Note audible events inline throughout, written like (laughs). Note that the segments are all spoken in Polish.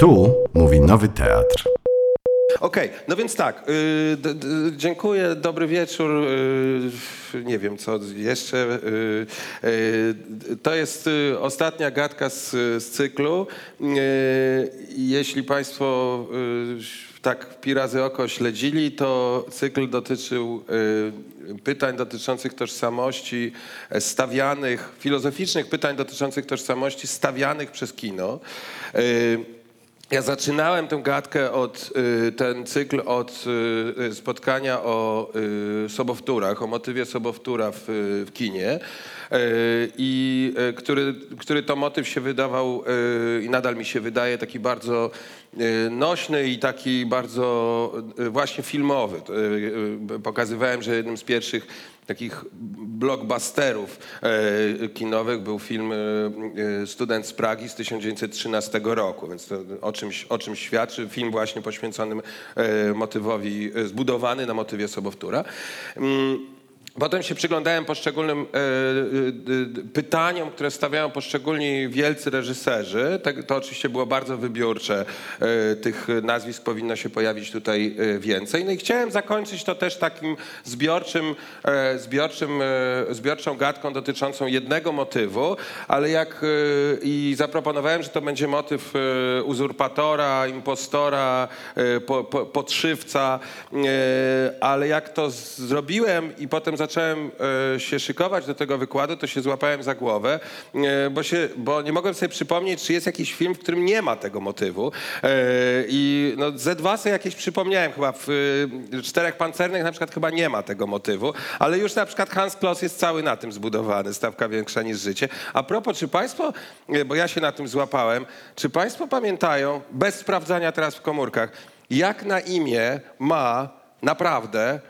Tu mówi Nowy Teatr. Okej, no więc tak, y, d, d, dziękuję, dobry wieczór, y, nie wiem co jeszcze. y, y, to jest y, ostatnia gadka z, z cyklu. Y, jeśli Państwo tak pi razy oko śledzili, to cykl dotyczył pytań dotyczących tożsamości e, stawianych, filozoficznych pytań dotyczących tożsamości stawianych przez kino. Ja zaczynałem tę gadkę od, y, ten cykl od y, y, spotkania o sobowtórach, o motywie sobowtóra w, w kinie. I który, który to motyw się wydawał i nadal mi się wydaje taki bardzo nośny i taki bardzo właśnie filmowy. Pokazywałem, że jednym z pierwszych takich blockbusterów e, kinowych był film e, e, Student z Pragi z 1913 roku, więc to o czymś, o czymś świadczy. Film właśnie poświęconym e, motywowi, zbudowany na motywie sobowtóra. Potem się przyglądałem poszczególnym e, e, pytaniom, które stawiają poszczególni wielcy reżyserzy. Tak, to oczywiście było bardzo wybiórcze. E, tych nazwisk powinno się pojawić tutaj więcej. No i chciałem zakończyć to też takim zbiorczym, zbiorczym, zbiorczą gadką dotyczącą jednego motywu, ale jak i zaproponowałem, że to będzie motyw uzurpatora, impostora, po, po, podszywca, ale jak to zrobiłem i potem zacząłem e, się szykować do tego wykładu, to się złapałem za głowę, e, bo, się, bo nie mogłem sobie przypomnieć, czy jest jakiś film, w którym nie ma tego motywu. E, I no, ze dwa sobie jakieś przypomniałem, chyba w Czterech Pancernych na przykład chyba nie ma tego motywu, ale już na przykład Hans Kloss jest cały na tym zbudowany, stawka większa niż życie. A propos, czy państwo, bo ja się na tym złapałem, czy państwo pamiętają, bez sprawdzania teraz w komórkach, jak na imię ma naprawdę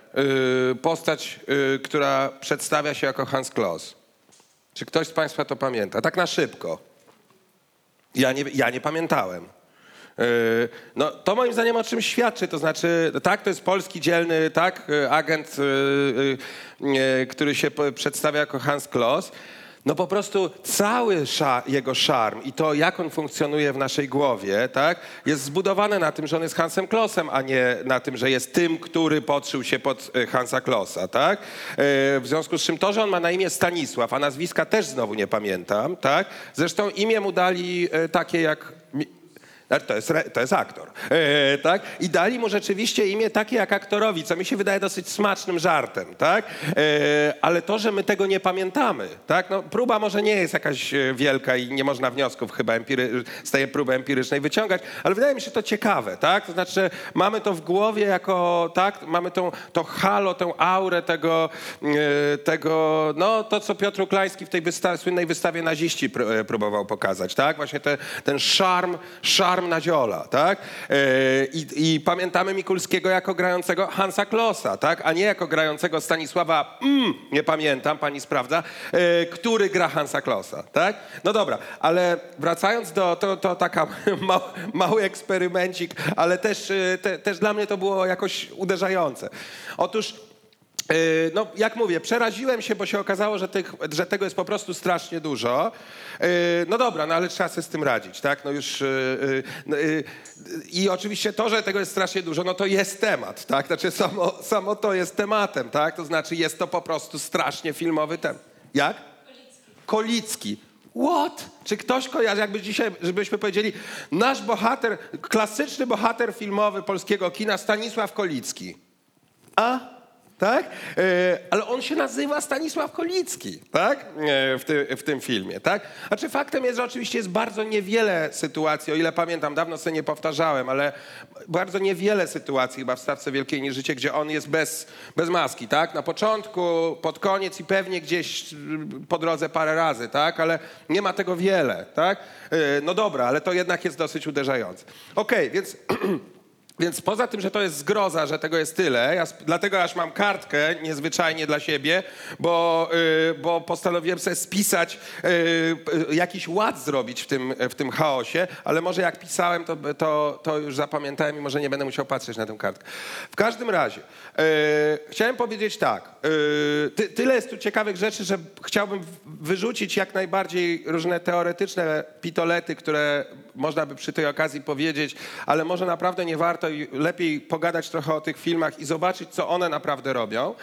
y, postać, y, która przedstawia się jako Hans Kloss. Czy ktoś z Państwa to pamięta? Tak na szybko. Ja nie, ja nie pamiętałem. Yy, No, to moim zdaniem o czymś świadczy, to znaczy, tak, to jest polski dzielny, tak, y, agent, y, y, y, który się przedstawia jako Hans Kloss. No po prostu cały sza, jego szarm i to, jak on funkcjonuje w naszej głowie, tak, jest zbudowane na tym, że on jest Hansem Klossem, a nie na tym, że jest tym, który podszył się pod y, Hansa Klossa, tak? Y, W związku z czym to, że on ma na imię Stanisław, a nazwiska też znowu nie pamiętam, tak? Zresztą imię mu dali y, takie jak... ale To jest, to jest aktor, e, tak? I dali mu rzeczywiście imię takie jak aktorowi, co mi się wydaje dosyć smacznym żartem, tak? E, ale to, że my tego nie pamiętamy, tak? No, próba może nie jest jakaś e, wielka i nie można wniosków chyba empiry- z tej próby empirycznej wyciągać, ale wydaje mi się to ciekawe, tak? To znaczy, mamy to w głowie jako, tak? Mamy tą, to halo, tę aurę tego, tego, no to, co Piotr Uklański w tej wysta- słynnej wystawie naziści e, próbował pokazać, tak? Właśnie te, ten szarm, szarm Naziola, tak? E, I, I pamiętamy Mikulskiego jako grającego Hansa Klossa, tak? A nie jako grającego Stanisława, mm, nie pamiętam, pani sprawdza, e, który gra Hansa Klossa, tak? No dobra, ale wracając do, to, to taka (laughs) ma, mały eksperymencik, ale też, e, te, też dla mnie to było jakoś uderzające. Otóż No, jak mówię, przeraziłem się, bo się okazało, że, tych, że tego jest po prostu strasznie dużo. Yy, No dobra, no ale trzeba sobie z tym radzić, tak? No już, yy, yy, I oczywiście to, że tego jest strasznie dużo, no to jest temat, tak? Znaczy samo, samo to jest tematem, tak? To znaczy jest to po prostu strasznie filmowy temat. Jak? Kolicki. What? Czy ktoś kojarzy, jakby dzisiaj, żebyśmy powiedzieli, nasz bohater, klasyczny bohater filmowy polskiego kina, Stanisław Kolicki. A? Tak? E, ale on się nazywa Stanisław Kolicki, tak? E, w, ty, w tym filmie, tak? Znaczy faktem jest, że oczywiście jest bardzo niewiele sytuacji, o ile pamiętam, dawno sobie nie powtarzałem, ale bardzo niewiele sytuacji chyba w Stawce Wielkiej Niż Życie, gdzie on jest bez, bez maski, tak? Na początku, pod koniec i pewnie gdzieś mm, po drodze parę razy, tak? Ale nie ma tego wiele, tak? E, no dobra, ale to jednak jest dosyć uderzające. Okej, więc... (clears throat) Więc poza tym, że to jest zgroza, że tego jest tyle, ja dlatego aż mam kartkę niezwyczajnie dla siebie, bo, y, bo postanowiłem sobie spisać, y, y, jakiś ład zrobić w tym, w tym chaosie, ale może jak pisałem, to, to, to już zapamiętałem i może nie będę musiał patrzeć na tę kartkę. W każdym razie, y, chciałem powiedzieć tak, y, ty, tyle jest tu ciekawych rzeczy, że chciałbym wyrzucić jak najbardziej różne teoretyczne pitolety, które można by przy tej okazji powiedzieć, ale może naprawdę nie warto i lepiej pogadać trochę o tych filmach i zobaczyć, co one naprawdę robią.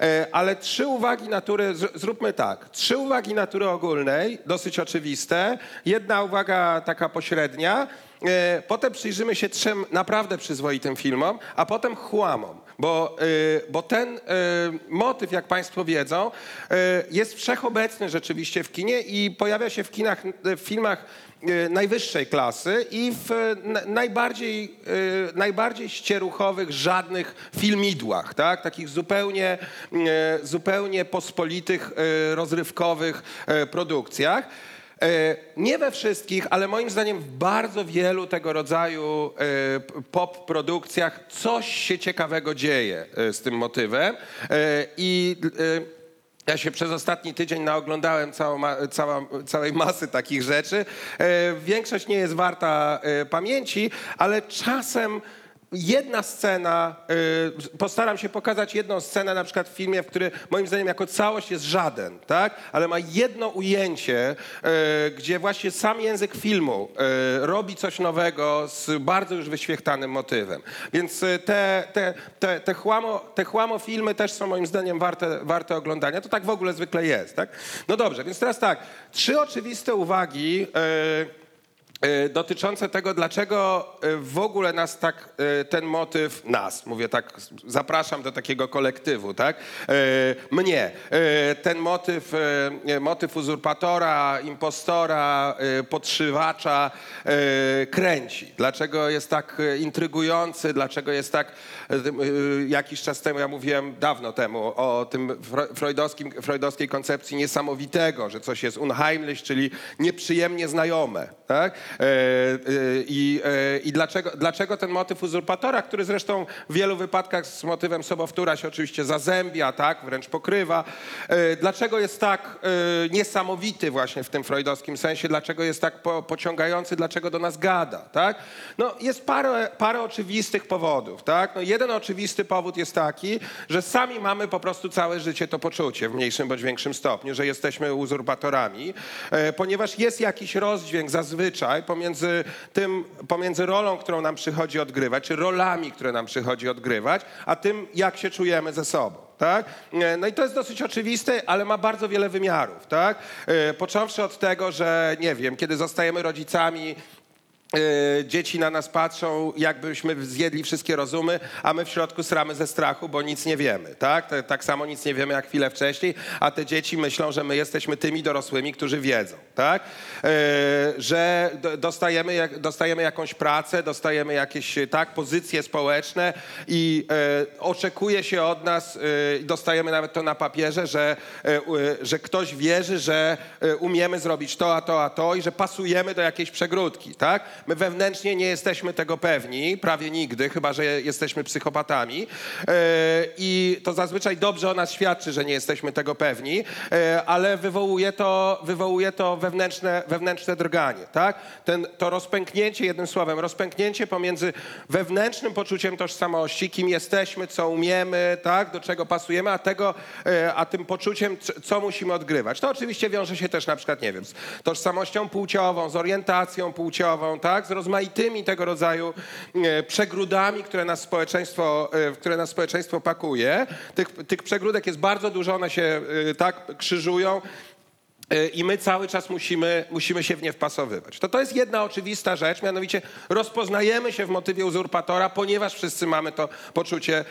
E, Ale trzy uwagi natury, zróbmy tak, trzy uwagi natury ogólnej, dosyć oczywiste, jedna uwaga taka pośrednia, E, Potem przyjrzymy się trzem naprawdę przyzwoitym filmom, a potem chłamom, bo, e, bo ten e, motyw, jak Państwo wiedzą, e, jest wszechobecny rzeczywiście w kinie i pojawia się w kinach, w filmach najwyższej klasy i w na- najbardziej, najbardziej ścieruchowych, żadnych filmidłach, tak? takich zupełnie, zupełnie pospolitych, rozrywkowych produkcjach. E, Nie we wszystkich, ale moim zdaniem w bardzo wielu tego rodzaju e, pop produkcjach coś się ciekawego dzieje e, z tym motywem. I ja się przez ostatni tydzień naoglądałem całą, cała, całej masy takich rzeczy. Większość nie jest warta pamięci, ale czasem jedna scena, y, postaram się pokazać jedną scenę na przykład w filmie, w moim zdaniem jako całość jest żaden, tak? ale ma jedno ujęcie, y, gdzie właśnie sam język filmu y, robi coś nowego z bardzo już wyświechtanym motywem. Więc te, te, te, te, chłamo, te chłamo filmy też są moim zdaniem warte, warte oglądania. To tak w ogóle zwykle jest. Tak? No dobrze, więc teraz tak, trzy oczywiste uwagi. E, dotyczące tego, dlaczego e, w ogóle nas tak e, ten motyw, nas, mówię tak, zapraszam do takiego kolektywu, tak? Mnie, ten motyw, motyw uzurpatora, impostora, podszywacza kręci. Dlaczego jest tak intrygujący, dlaczego jest tak, jakiś czas temu, ja mówiłem dawno temu o tym freudowskim, freudowskiej koncepcji niesamowitego, że coś jest unheimlich, czyli nieprzyjemnie znajome, tak? E, e, I, e, i dlaczego, dlaczego ten motyw uzurpatora, który zresztą w wielu wypadkach z motywem sobowtóra się oczywiście zazębia, tak? wręcz pokrywa. Dlaczego jest tak niesamowity właśnie w tym freudowskim sensie, dlaczego jest tak po, pociągający, dlaczego do nas gada, tak? No jest parę, parę oczywistych powodów, tak? No jeden oczywisty powód jest taki, że sami mamy po prostu całe życie to poczucie w mniejszym bądź większym stopniu, że jesteśmy uzurpatorami, ponieważ jest jakiś rozdźwięk zazwyczaj pomiędzy tym, pomiędzy rolą, którą nam przychodzi odgrywać, czy rolami, które nam przychodzi odgrywać, a tym, jak się czujemy ze sobą. Tak? E, No i to jest dosyć oczywiste, ale ma bardzo wiele wymiarów. Tak? E, Począwszy od tego, że nie wiem, kiedy zostajemy rodzicami, dzieci na nas patrzą, jakbyśmy zjedli wszystkie rozumy, a my w środku sramy ze strachu, bo nic nie wiemy. Tak, tak samo nic nie wiemy jak chwilę wcześniej, a te dzieci myślą, że my jesteśmy tymi dorosłymi, którzy wiedzą. Tak? E, że do- dostajemy, dostajemy jakąś pracę, dostajemy jakieś e, tak, pozycje społeczne i e, oczekuje się od nas, e, dostajemy nawet to na papierze, że, e, e, że ktoś wierzy, że e, umiemy zrobić to, a to, a to i że pasujemy do jakiejś przegródki. Tak? My wewnętrznie nie jesteśmy tego pewni, prawie nigdy, chyba że jesteśmy psychopatami. E, I to zazwyczaj dobrze o nas świadczy, że nie jesteśmy tego pewni, e, ale wywołuje to, wywołuje to wewnętrzne, wewnętrzne drganie. Tak? Ten, to rozpęknięcie, jednym słowem, rozpęknięcie pomiędzy wewnętrznym poczuciem tożsamości, kim jesteśmy, co umiemy, tak? do czego pasujemy, a, tego, e, a tym poczuciem, co musimy odgrywać. To oczywiście wiąże się też na przykład, nie wiem, z tożsamością płciową, z orientacją płciową, tak? Z rozmaitymi tego rodzaju e, przegródami, które nas społeczeństwo, e, które nas społeczeństwo pakuje. Tych, tych przegródek jest bardzo dużo, one się e, tak krzyżują. I my cały czas musimy, musimy się w nie wpasowywać. To to jest jedna oczywista rzecz, mianowicie rozpoznajemy się w motywie uzurpatora, ponieważ wszyscy mamy to poczucie e,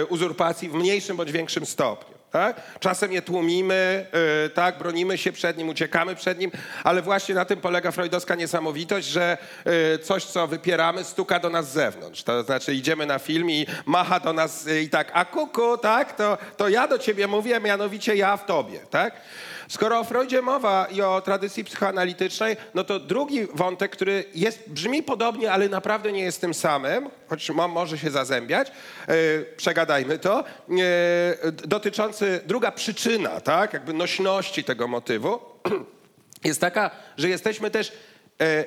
e, uzurpacji w mniejszym bądź większym stopniu. Tak? Czasem je tłumimy, e, tak, bronimy się przed nim, uciekamy przed nim, ale właśnie na tym polega freudowska niesamowitość, że e, coś, co wypieramy, stuka do nas z zewnątrz. To znaczy idziemy na film i macha do nas e, i tak, a kuku, tak, to, to ja do ciebie mówię, mianowicie ja w tobie, tak? Skoro o Freudzie mowa i o tradycji psychoanalitycznej, no to drugi wątek, który jest, brzmi podobnie, ale naprawdę nie jest tym samym, choć mo, może się zazębiać, e, przegadajmy to, e, dotyczący, druga przyczyna, tak, jakby nośności tego motywu, (clears throat) jest taka, że jesteśmy też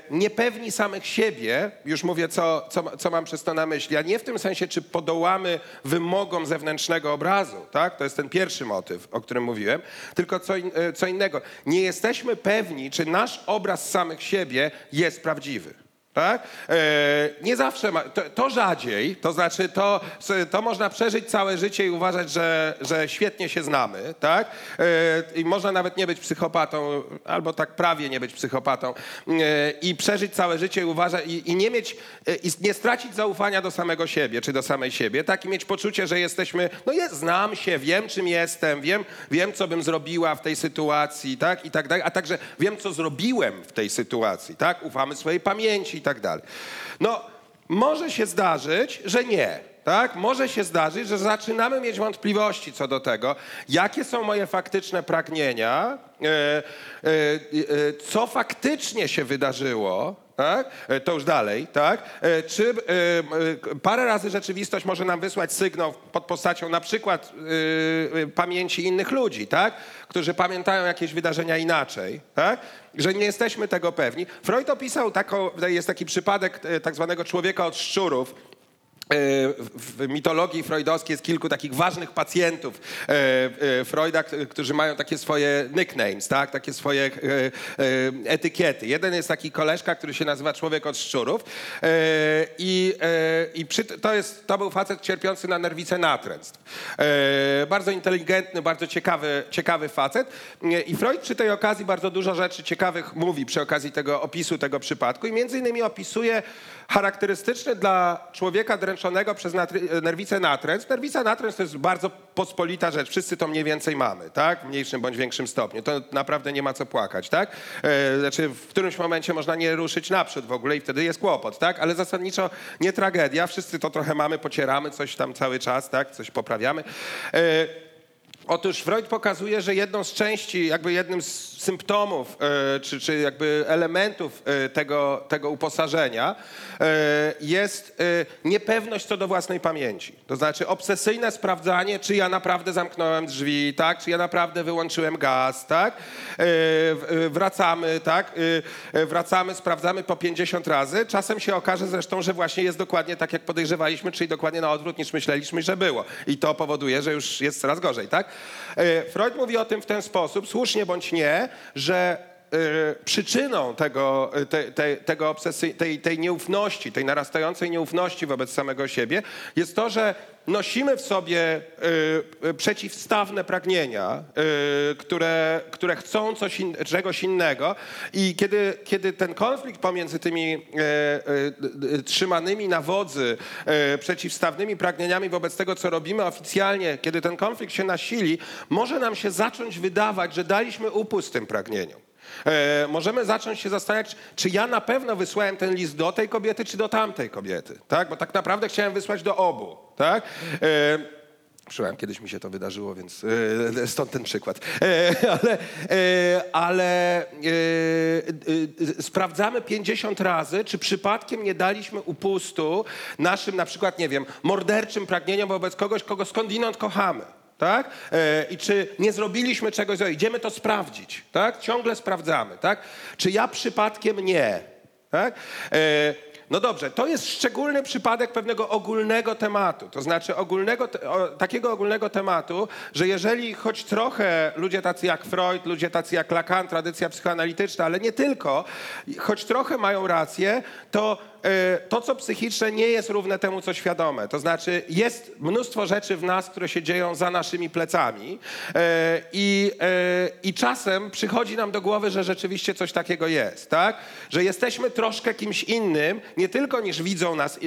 niepewni samych siebie, już mówię, co, co, co mam przez to na myśli, a nie w tym sensie, czy podołamy wymogom zewnętrznego obrazu, tak? To jest ten pierwszy motyw, o którym mówiłem, tylko co, in, e, co innego. Nie jesteśmy pewni, czy nasz obraz samych siebie jest prawdziwy. Tak? E, nie zawsze, ma, to, to rzadziej, to znaczy to, to można przeżyć całe życie i uważać, że, że świetnie się znamy, tak? E, I można nawet nie być psychopatą, albo tak prawie nie być psychopatą e, i przeżyć całe życie i uważać, i, i nie mieć, i nie stracić zaufania do samego siebie, czy do samej siebie, tak? I mieć poczucie, że jesteśmy, no jest, znam się, wiem czym jestem, wiem, wiem co bym zrobiła w tej sytuacji, tak? I tak dalej, a także wiem co zrobiłem w tej sytuacji, tak? Ufamy swojej pamięci, tak dalej. No, może się zdarzyć, że nie. Tak? Może się zdarzyć, że zaczynamy mieć wątpliwości co do tego, jakie są moje faktyczne pragnienia, e, e, e, co faktycznie się wydarzyło, tak? To już dalej, tak? Czy e, e, parę razy rzeczywistość może nam wysłać sygnał pod postacią na przykład e, pamięci innych ludzi, tak? Którzy pamiętają jakieś wydarzenia inaczej, tak? Że nie jesteśmy tego pewni. Freud opisał taką, jest taki przypadek tak zwanego człowieka od szczurów, w mitologii freudowskiej jest kilku takich ważnych pacjentów e, e, Freuda, którzy mają takie swoje nicknames, tak? takie swoje e, e, etykiety. Jeden jest taki koleżka, który się nazywa Człowiek od szczurów e, i, e, i przy, to, jest, to był facet cierpiący na nerwicę natręstw. E, bardzo inteligentny, bardzo ciekawy, ciekawy facet E, i Freud przy tej okazji bardzo dużo rzeczy ciekawych mówi przy okazji tego opisu tego przypadku i między innymi opisuje charakterystyczny dla człowieka dręczonego przez natry- nerwicę natręstw. Nerwica natręstw to jest bardzo pospolita rzecz. Wszyscy to mniej więcej mamy, tak? W mniejszym bądź większym stopniu. To naprawdę nie ma co płakać, tak? E, znaczy w którymś momencie można nie ruszyć naprzód w ogóle i wtedy jest kłopot, tak? Ale zasadniczo nie tragedia. Wszyscy to trochę mamy, pocieramy coś tam cały czas, tak? Coś poprawiamy. Otóż Freud pokazuje, że jedną z części, jakby jednym z symptomów, e, czy, czy jakby elementów e, tego, tego uposażenia e, jest niepewność co do własnej pamięci. To znaczy obsesyjne sprawdzanie, czy ja naprawdę zamknąłem drzwi, tak? Czy ja naprawdę wyłączyłem gaz, tak? Wracamy, tak? Wracamy, sprawdzamy po 50 razy. Czasem się okaże zresztą, że właśnie jest dokładnie tak, jak podejrzewaliśmy, czyli dokładnie na odwrót niż myśleliśmy, że było. I to powoduje, że już jest coraz gorzej, tak? E, Freud mówi o tym w ten sposób, słusznie bądź nie, że przyczyną tego, e, te, te, tego obsesy, tej, tej nieufności, tej narastającej nieufności wobec samego siebie jest to, że nosimy w sobie e, przeciwstawne pragnienia, które, które chcą coś in, czegoś innego i kiedy, kiedy ten konflikt pomiędzy tymi trzymanymi na wodzy przeciwstawnymi pragnieniami wobec tego, co robimy oficjalnie, kiedy ten konflikt się nasili, może nam się zacząć wydawać, że daliśmy upust tym pragnieniom. E, możemy zacząć się zastanawiać, czy ja na pewno wysłałem ten list do tej kobiety, czy do tamtej kobiety, tak? Bo tak naprawdę chciałem wysłać do obu, tak? E, kiedyś mi się to wydarzyło, więc e, stąd ten przykład. E, ale e, ale sprawdzamy 50 razy, czy przypadkiem nie daliśmy upustu naszym na przykład, nie wiem, morderczym pragnieniom wobec kogoś, kogo skądinąd kochamy. Tak? E, I czy nie zrobiliśmy czegoś? Idziemy to sprawdzić. Tak? Ciągle sprawdzamy. Tak? Czy ja przypadkiem nie? Tak? E, no dobrze, to jest szczególny przypadek pewnego ogólnego tematu. To znaczy ogólnego, takiego ogólnego tematu, że jeżeli choć trochę ludzie tacy jak Freud, ludzie tacy jak Lacan, tradycja psychoanalityczna, ale nie tylko, choć trochę mają rację, to to, co psychiczne, nie jest równe temu, co świadome. To znaczy, jest mnóstwo rzeczy w nas, które się dzieją za naszymi plecami e, i, e, i czasem przychodzi nam do głowy, że rzeczywiście coś takiego jest, tak? Że jesteśmy troszkę kimś innym, nie tylko niż widzą nas,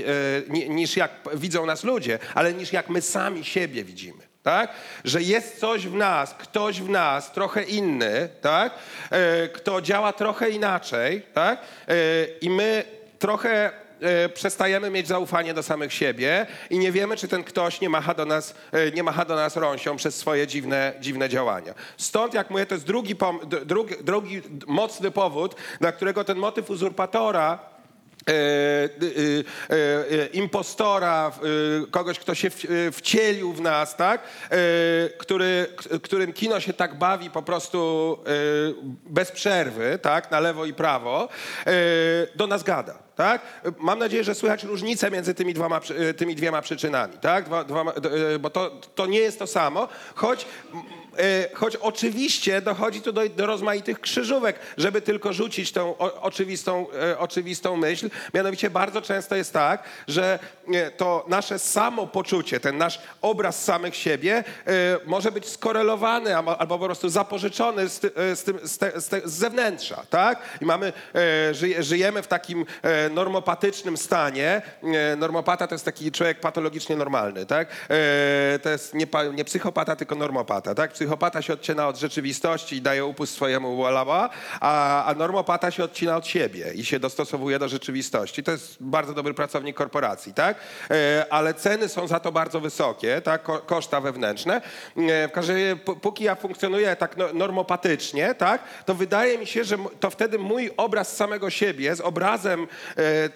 ni- niż jak widzą nas ludzie, ale niż jak my sami siebie widzimy. Tak? Że jest coś w nas, ktoś w nas trochę inny, tak? Kto działa trochę inaczej, tak? I my trochę e, przestajemy mieć zaufanie do samych siebie i nie wiemy, czy ten ktoś nie macha do nas, e, nie macha do nas rąsią przez swoje dziwne, dziwne działania. Stąd, jak mówię, to jest drugi, drugi, drugi mocny powód, dla którego ten motyw uzurpatora e, y, e, e, impostora, e, kogoś, kto się w, e, wcielił w nas, tak? E, który, którym kino się tak bawi po prostu e, bez przerwy, tak? Na lewo i prawo, e, do nas gada. Tak? Mam nadzieję, że słychać różnicę między tymi, dwoma, tymi dwiema przyczynami, tak? Dwa, e, bo to, to nie jest to samo, choć, choć oczywiście dochodzi tu do, do rozmaitych krzyżówek, żeby tylko rzucić tą o, oczywistą, e, oczywistą myśl. Mianowicie bardzo często jest tak, że e, to nasze samopoczucie, ten nasz obraz samych siebie e, może być skorelowany albo, po prostu zapożyczony z, ty, e, z, tym, z, te, z, te, z zewnętrza, tak? I mamy, e, żyje, żyjemy w takim e, normopatycznym stanie. E, normopata to jest taki człowiek patologicznie normalny, tak? E, to jest nie, nie psychopata, tylko normopata, tak? Psychopata się odcina od rzeczywistości i daje upust swojemu walała, a, a normopata się odcina od siebie i się dostosowuje do rzeczywistości. To jest bardzo dobry pracownik korporacji, tak? E, ale ceny są za to bardzo wysokie, tak? Ko, koszta wewnętrzne. E, w każdym razie, póki ja funkcjonuję tak no, normopatycznie, tak? To wydaje mi się, że to wtedy mój obraz samego siebie z obrazem e,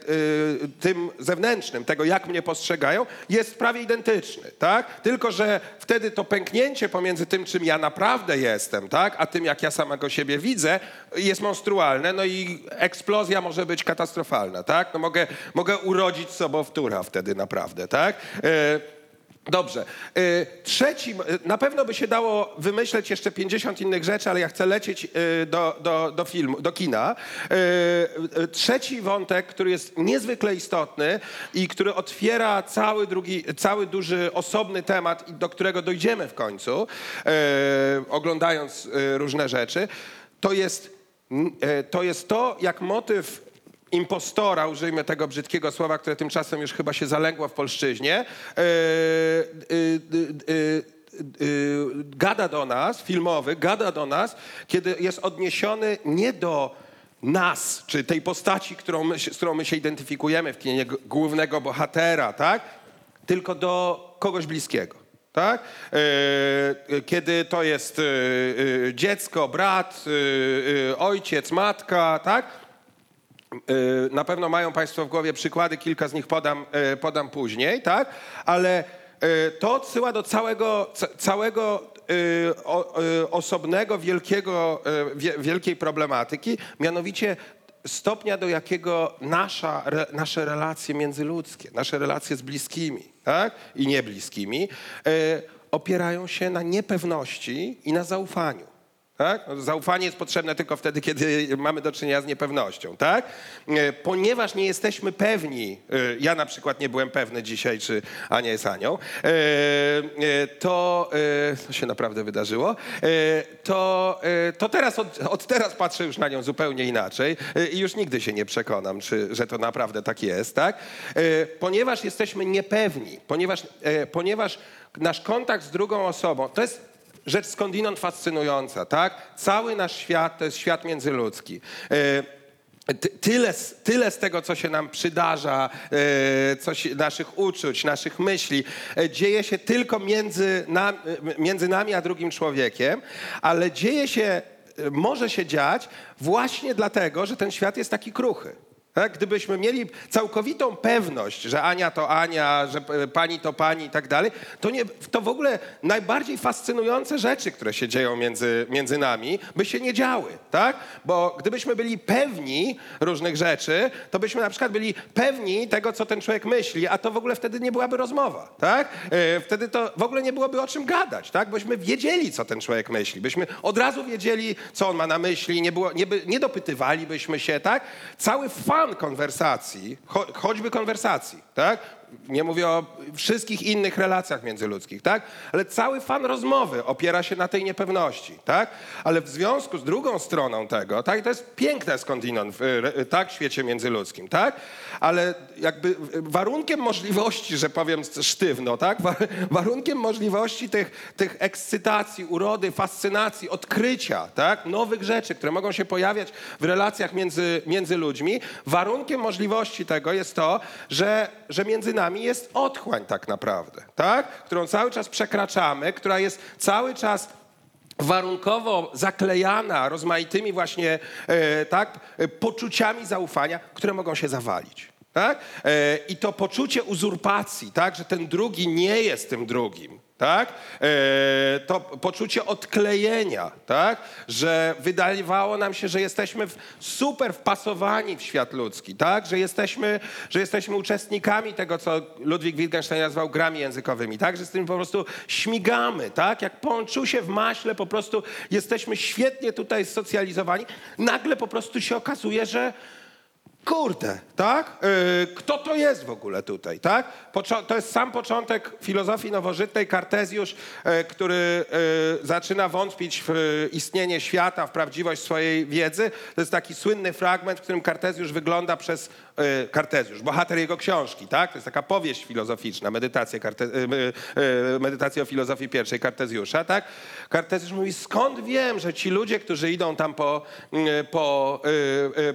tym zewnętrznym, tego jak mnie postrzegają, jest prawie identyczny, tak? Tylko, że wtedy to pęknięcie pomiędzy tym, czym ja naprawdę jestem, tak? A tym, jak ja samego siebie widzę, jest monstrualne, no i eksplozja może być katastrofalna, tak? No mogę, mogę urodzić sobowtóra wtedy naprawdę, tak? E, Dobrze. Y, Trzeci, na pewno by się dało wymyśleć jeszcze 50 innych rzeczy, ale ja chcę lecieć y, do, do, do filmu, do kina. Y, y, Trzeci wątek, który jest niezwykle istotny i który otwiera cały drugi, cały duży, osobny temat, do którego dojdziemy w końcu, y, oglądając y, różne rzeczy, to jest, y, to jest to, jak motyw impostora, użyjmy tego brzydkiego słowa, które tymczasem już chyba się zalęgło w polszczyźnie, e, e, e, gada do nas, filmowy, gada do nas, kiedy jest odniesiony nie do nas, czy tej postaci, którą my, z którą my się identyfikujemy w kinie głównego bohatera, tak? tylko do kogoś bliskiego. Tak? Kiedy to jest dziecko, brat, ojciec, matka, tak? Y, Na pewno mają Państwo w głowie przykłady, kilka z nich podam, y, podam później, tak? Ale y, to odsyła do całego, ca- całego osobnego, wielkiego, wie- wielkiej problematyki, mianowicie stopnia, do jakiego nasza, nasze relacje międzyludzkie, nasze relacje z bliskimi tak? i niebliskimi opierają się na niepewności i na zaufaniu. Tak? Zaufanie jest potrzebne tylko wtedy, kiedy mamy do czynienia z niepewnością. Tak? E, Ponieważ nie jesteśmy pewni, e, ja na przykład nie byłem pewny dzisiaj, czy Ania jest Anią, e, to, to się naprawdę wydarzyło, to, to teraz od, od teraz patrzę już na nią zupełnie inaczej i już nigdy się nie przekonam, czy, że to naprawdę tak jest. Tak? Ponieważ jesteśmy niepewni, ponieważ, ponieważ nasz kontakt z drugą osobą, to jest rzecz skądinąd fascynująca, tak? Cały nasz świat to jest świat międzyludzki. E, ty- Tyle, tyle z tego, co się nam przydarza, e, coś, naszych uczuć, naszych myśli, e, dzieje się tylko między, nam, między nami a drugim człowiekiem, ale dzieje się, może się dziać właśnie dlatego, że ten świat jest taki kruchy. Tak? Gdybyśmy mieli całkowitą pewność, że Ania to Ania, że pani to pani i tak dalej, to, nie, to w ogóle najbardziej fascynujące rzeczy, które się dzieją między, między nami, by się nie działy. Tak? Bo gdybyśmy byli pewni różnych rzeczy, to byśmy na przykład byli pewni tego, co ten człowiek myśli, a to w ogóle wtedy nie byłaby rozmowa. Tak? E, Wtedy to w ogóle nie byłoby o czym gadać. Tak? Bośmy wiedzieli, co ten człowiek myśli. Byśmy od razu wiedzieli, co on ma na myśli, nie, było, nie, by, nie dopytywalibyśmy się. Tak? Cały fan konwersacji, cho, choćby konwersacji, tak? Nie mówię o wszystkich innych relacjach międzyludzkich, tak? ale cały fan rozmowy opiera się na tej niepewności. Tak? Ale w związku z drugą stroną tego, tak? to jest piękne skądinąd w y, tak, świecie międzyludzkim, tak? ale jakby warunkiem możliwości, że powiem sztywno, tak? Wa- (laughs) warunkiem możliwości tych, tych ekscytacji, urody, fascynacji, odkrycia tak? nowych rzeczy, które mogą się pojawiać w relacjach między, między ludźmi, warunkiem możliwości tego jest to, że, że między nami jest otchłań tak naprawdę, tak? którą cały czas przekraczamy, która jest cały czas warunkowo zaklejana rozmaitymi właśnie e, tak, poczuciami zaufania, które mogą się zawalić. Tak? E, I to poczucie uzurpacji, tak, że ten drugi nie jest tym drugim, tak? E, to poczucie odklejenia, tak? że wydawało nam się, że jesteśmy w, super wpasowani w świat ludzki, tak? że, jesteśmy, że jesteśmy uczestnikami tego, co Ludwik Wittgenstein nazwał grami językowymi, tak? że z tym po prostu śmigamy, tak? jak ponczusie w maśle, po prostu jesteśmy świetnie tutaj socjalizowani. Nagle po prostu się okazuje, że Kurde, tak? Yy, kto to jest w ogóle tutaj, tak? To jest sam początek filozofii nowożytnej, Kartezjusz, yy, który yy, zaczyna wątpić w istnienie świata, w prawdziwość swojej wiedzy. To jest taki słynny fragment, w którym Kartezjusz wygląda przez Kartezjusz, bohater jego książki, tak? To jest taka powieść filozoficzna, medytacja, Karte- medytacja o filozofii pierwszej Kartezjusza, tak? Kartezjusz mówi, skąd wiem, że ci ludzie, którzy idą tam po, po,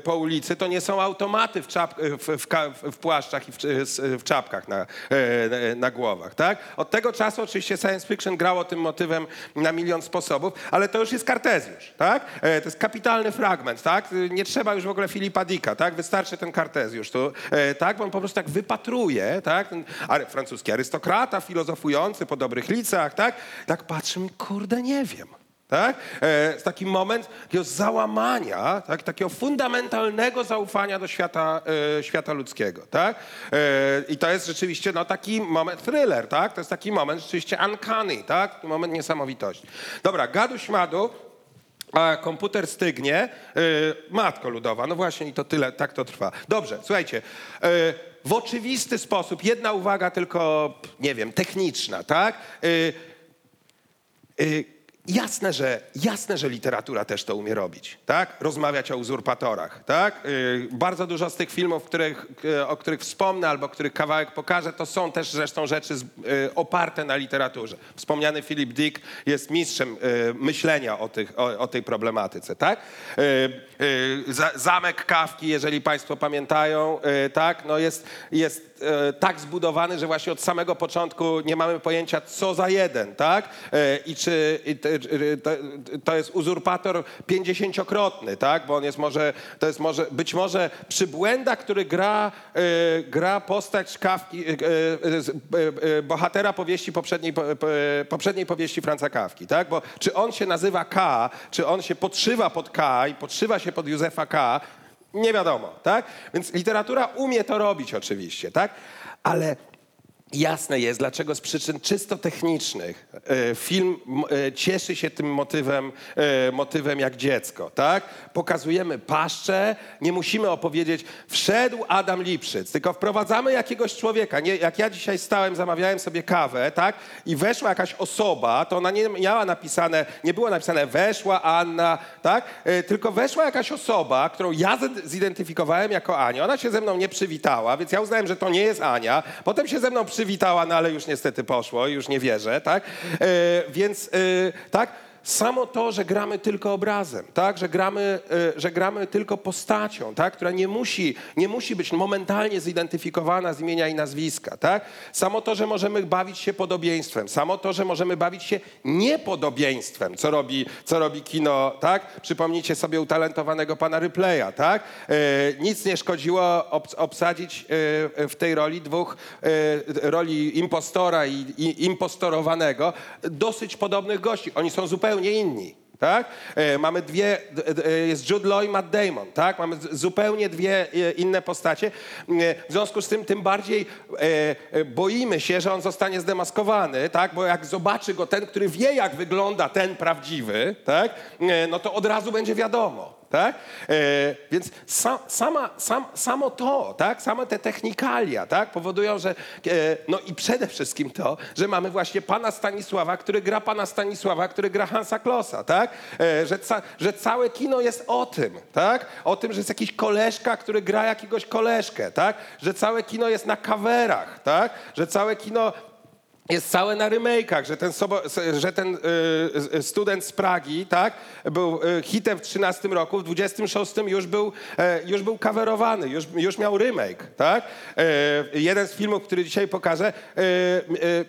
po ulicy, to nie są automaty w, czap, w, w, w płaszczach i w, czapkach na, e, na głowach, tak? Od tego czasu oczywiście science fiction grało tym motywem na milion sposobów, ale to już jest Kartezjusz, tak? E, To jest kapitalny fragment, tak? Nie trzeba już w ogóle Filipa Dicka, tak? Wystarczy ten Kartezjusz, tu, e, tak? Bo on po prostu tak wypatruje, tak? Ten francuski arystokrata filozofujący po dobrych licach, tak? Tak patrzy mi, kurde, nie wiem. Tak? E, taki moment takiego załamania, tak? takiego fundamentalnego zaufania do świata, e, świata ludzkiego. Tak? E, I to jest rzeczywiście no, taki moment thriller, tak? to jest taki moment rzeczywiście uncanny, tak? moment niesamowitości. Dobra, gadu śmadu, a komputer stygnie, y, matko ludowa, no właśnie i to tyle, tak to trwa. Dobrze, słuchajcie, y, w oczywisty sposób, jedna uwaga tylko, nie wiem, techniczna, tak? Y, y, Jasne że, jasne, że literatura też to umie robić, tak? Rozmawiać o uzurpatorach, tak? Yy, bardzo dużo z tych filmów, których, yy, o których wspomnę albo których kawałek pokażę, to są też zresztą rzeczy z, yy, oparte na literaturze. Wspomniany Philip Dick jest mistrzem yy, myślenia o, tych, o, o tej problematyce, tak? Za, zamek Kawki, jeżeli państwo pamiętają, yy, tak? No jest, jest e, tak zbudowany, że właśnie od samego początku nie mamy pojęcia, co za jeden, tak? I czy to, jest uzurpator pięćdziesięciokrotny, tak? Bo on jest może, to jest może, być może przybłęda, który gra, gra postać Kawki, bohatera powieści poprzedniej, po- po- poprzedniej powieści Franca Kawki, tak? Bo czy on się nazywa K, czy on się podszywa pod K i podszywa się pod Józefa K, nie wiadomo, tak? Więc literatura umie to robić oczywiście, tak? Ale jasne jest, dlaczego z przyczyn czysto technicznych e, film e, cieszy się tym motywem, e, motywem jak dziecko, tak? Pokazujemy paszczę, nie musimy opowiedzieć, wszedł Adam Lipszyc, tylko wprowadzamy jakiegoś człowieka. Nie, jak ja dzisiaj stałem, zamawiałem sobie kawę, tak? I weszła jakaś osoba, to ona nie miała napisane, nie było napisane weszła Anna, tak? E, Tylko weszła jakaś osoba, którą ja zid- zidentyfikowałem jako Anię. Ona się ze mną nie przywitała, więc ja uznałem, że to nie jest Ania. Potem się ze mną przywitała, no ale już niestety poszło, już nie wierzę, tak? E, Więc e, tak, samo to, że gramy tylko obrazem, tak? że, gramy, e, że gramy tylko postacią, tak? która nie musi, nie musi być momentalnie zidentyfikowana z imienia i nazwiska. Tak? Samo to, że możemy bawić się podobieństwem, samo to, że możemy bawić się niepodobieństwem, co robi, co robi kino. Tak? Przypomnijcie sobie utalentowanego pana Ripley'a. Tak? E, nic nie szkodziło obs- obsadzić e, w tej roli dwóch roli impostora i, i impostorowanego dosyć podobnych gości. Oni są zupełnie inni. Tak? E, mamy dwie, d, jest Jude Law i Matt Damon, tak? Mamy zupełnie dwie e, inne postacie. E, W związku z tym tym bardziej e, e, boimy się, że on zostanie zdemaskowany, tak? Bo jak zobaczy go ten, który wie, jak wygląda ten prawdziwy, tak? E, No to od razu będzie wiadomo. Tak? E, więc sa, sama, sam, samo to, tak? same te technikalia tak? powodują, że e, no i przede wszystkim to, że mamy właśnie pana Stanisława, który gra pana Stanisława, który gra Hansa Klossa, tak? E, że, ca, że całe kino jest o tym, tak? o tym, że jest jakiś koleżka, który gra jakiegoś koleżkę, tak? że całe kino jest na kawerach, tak? że całe kino jest całe na remake'ach, że ten, sobo, że ten y, student z Pragi, tak, był y, hitem w 13 roku, w 26 już był, e, już był coverowany, już, już miał remake, tak. E, jeden z filmów, który dzisiaj pokażę, e,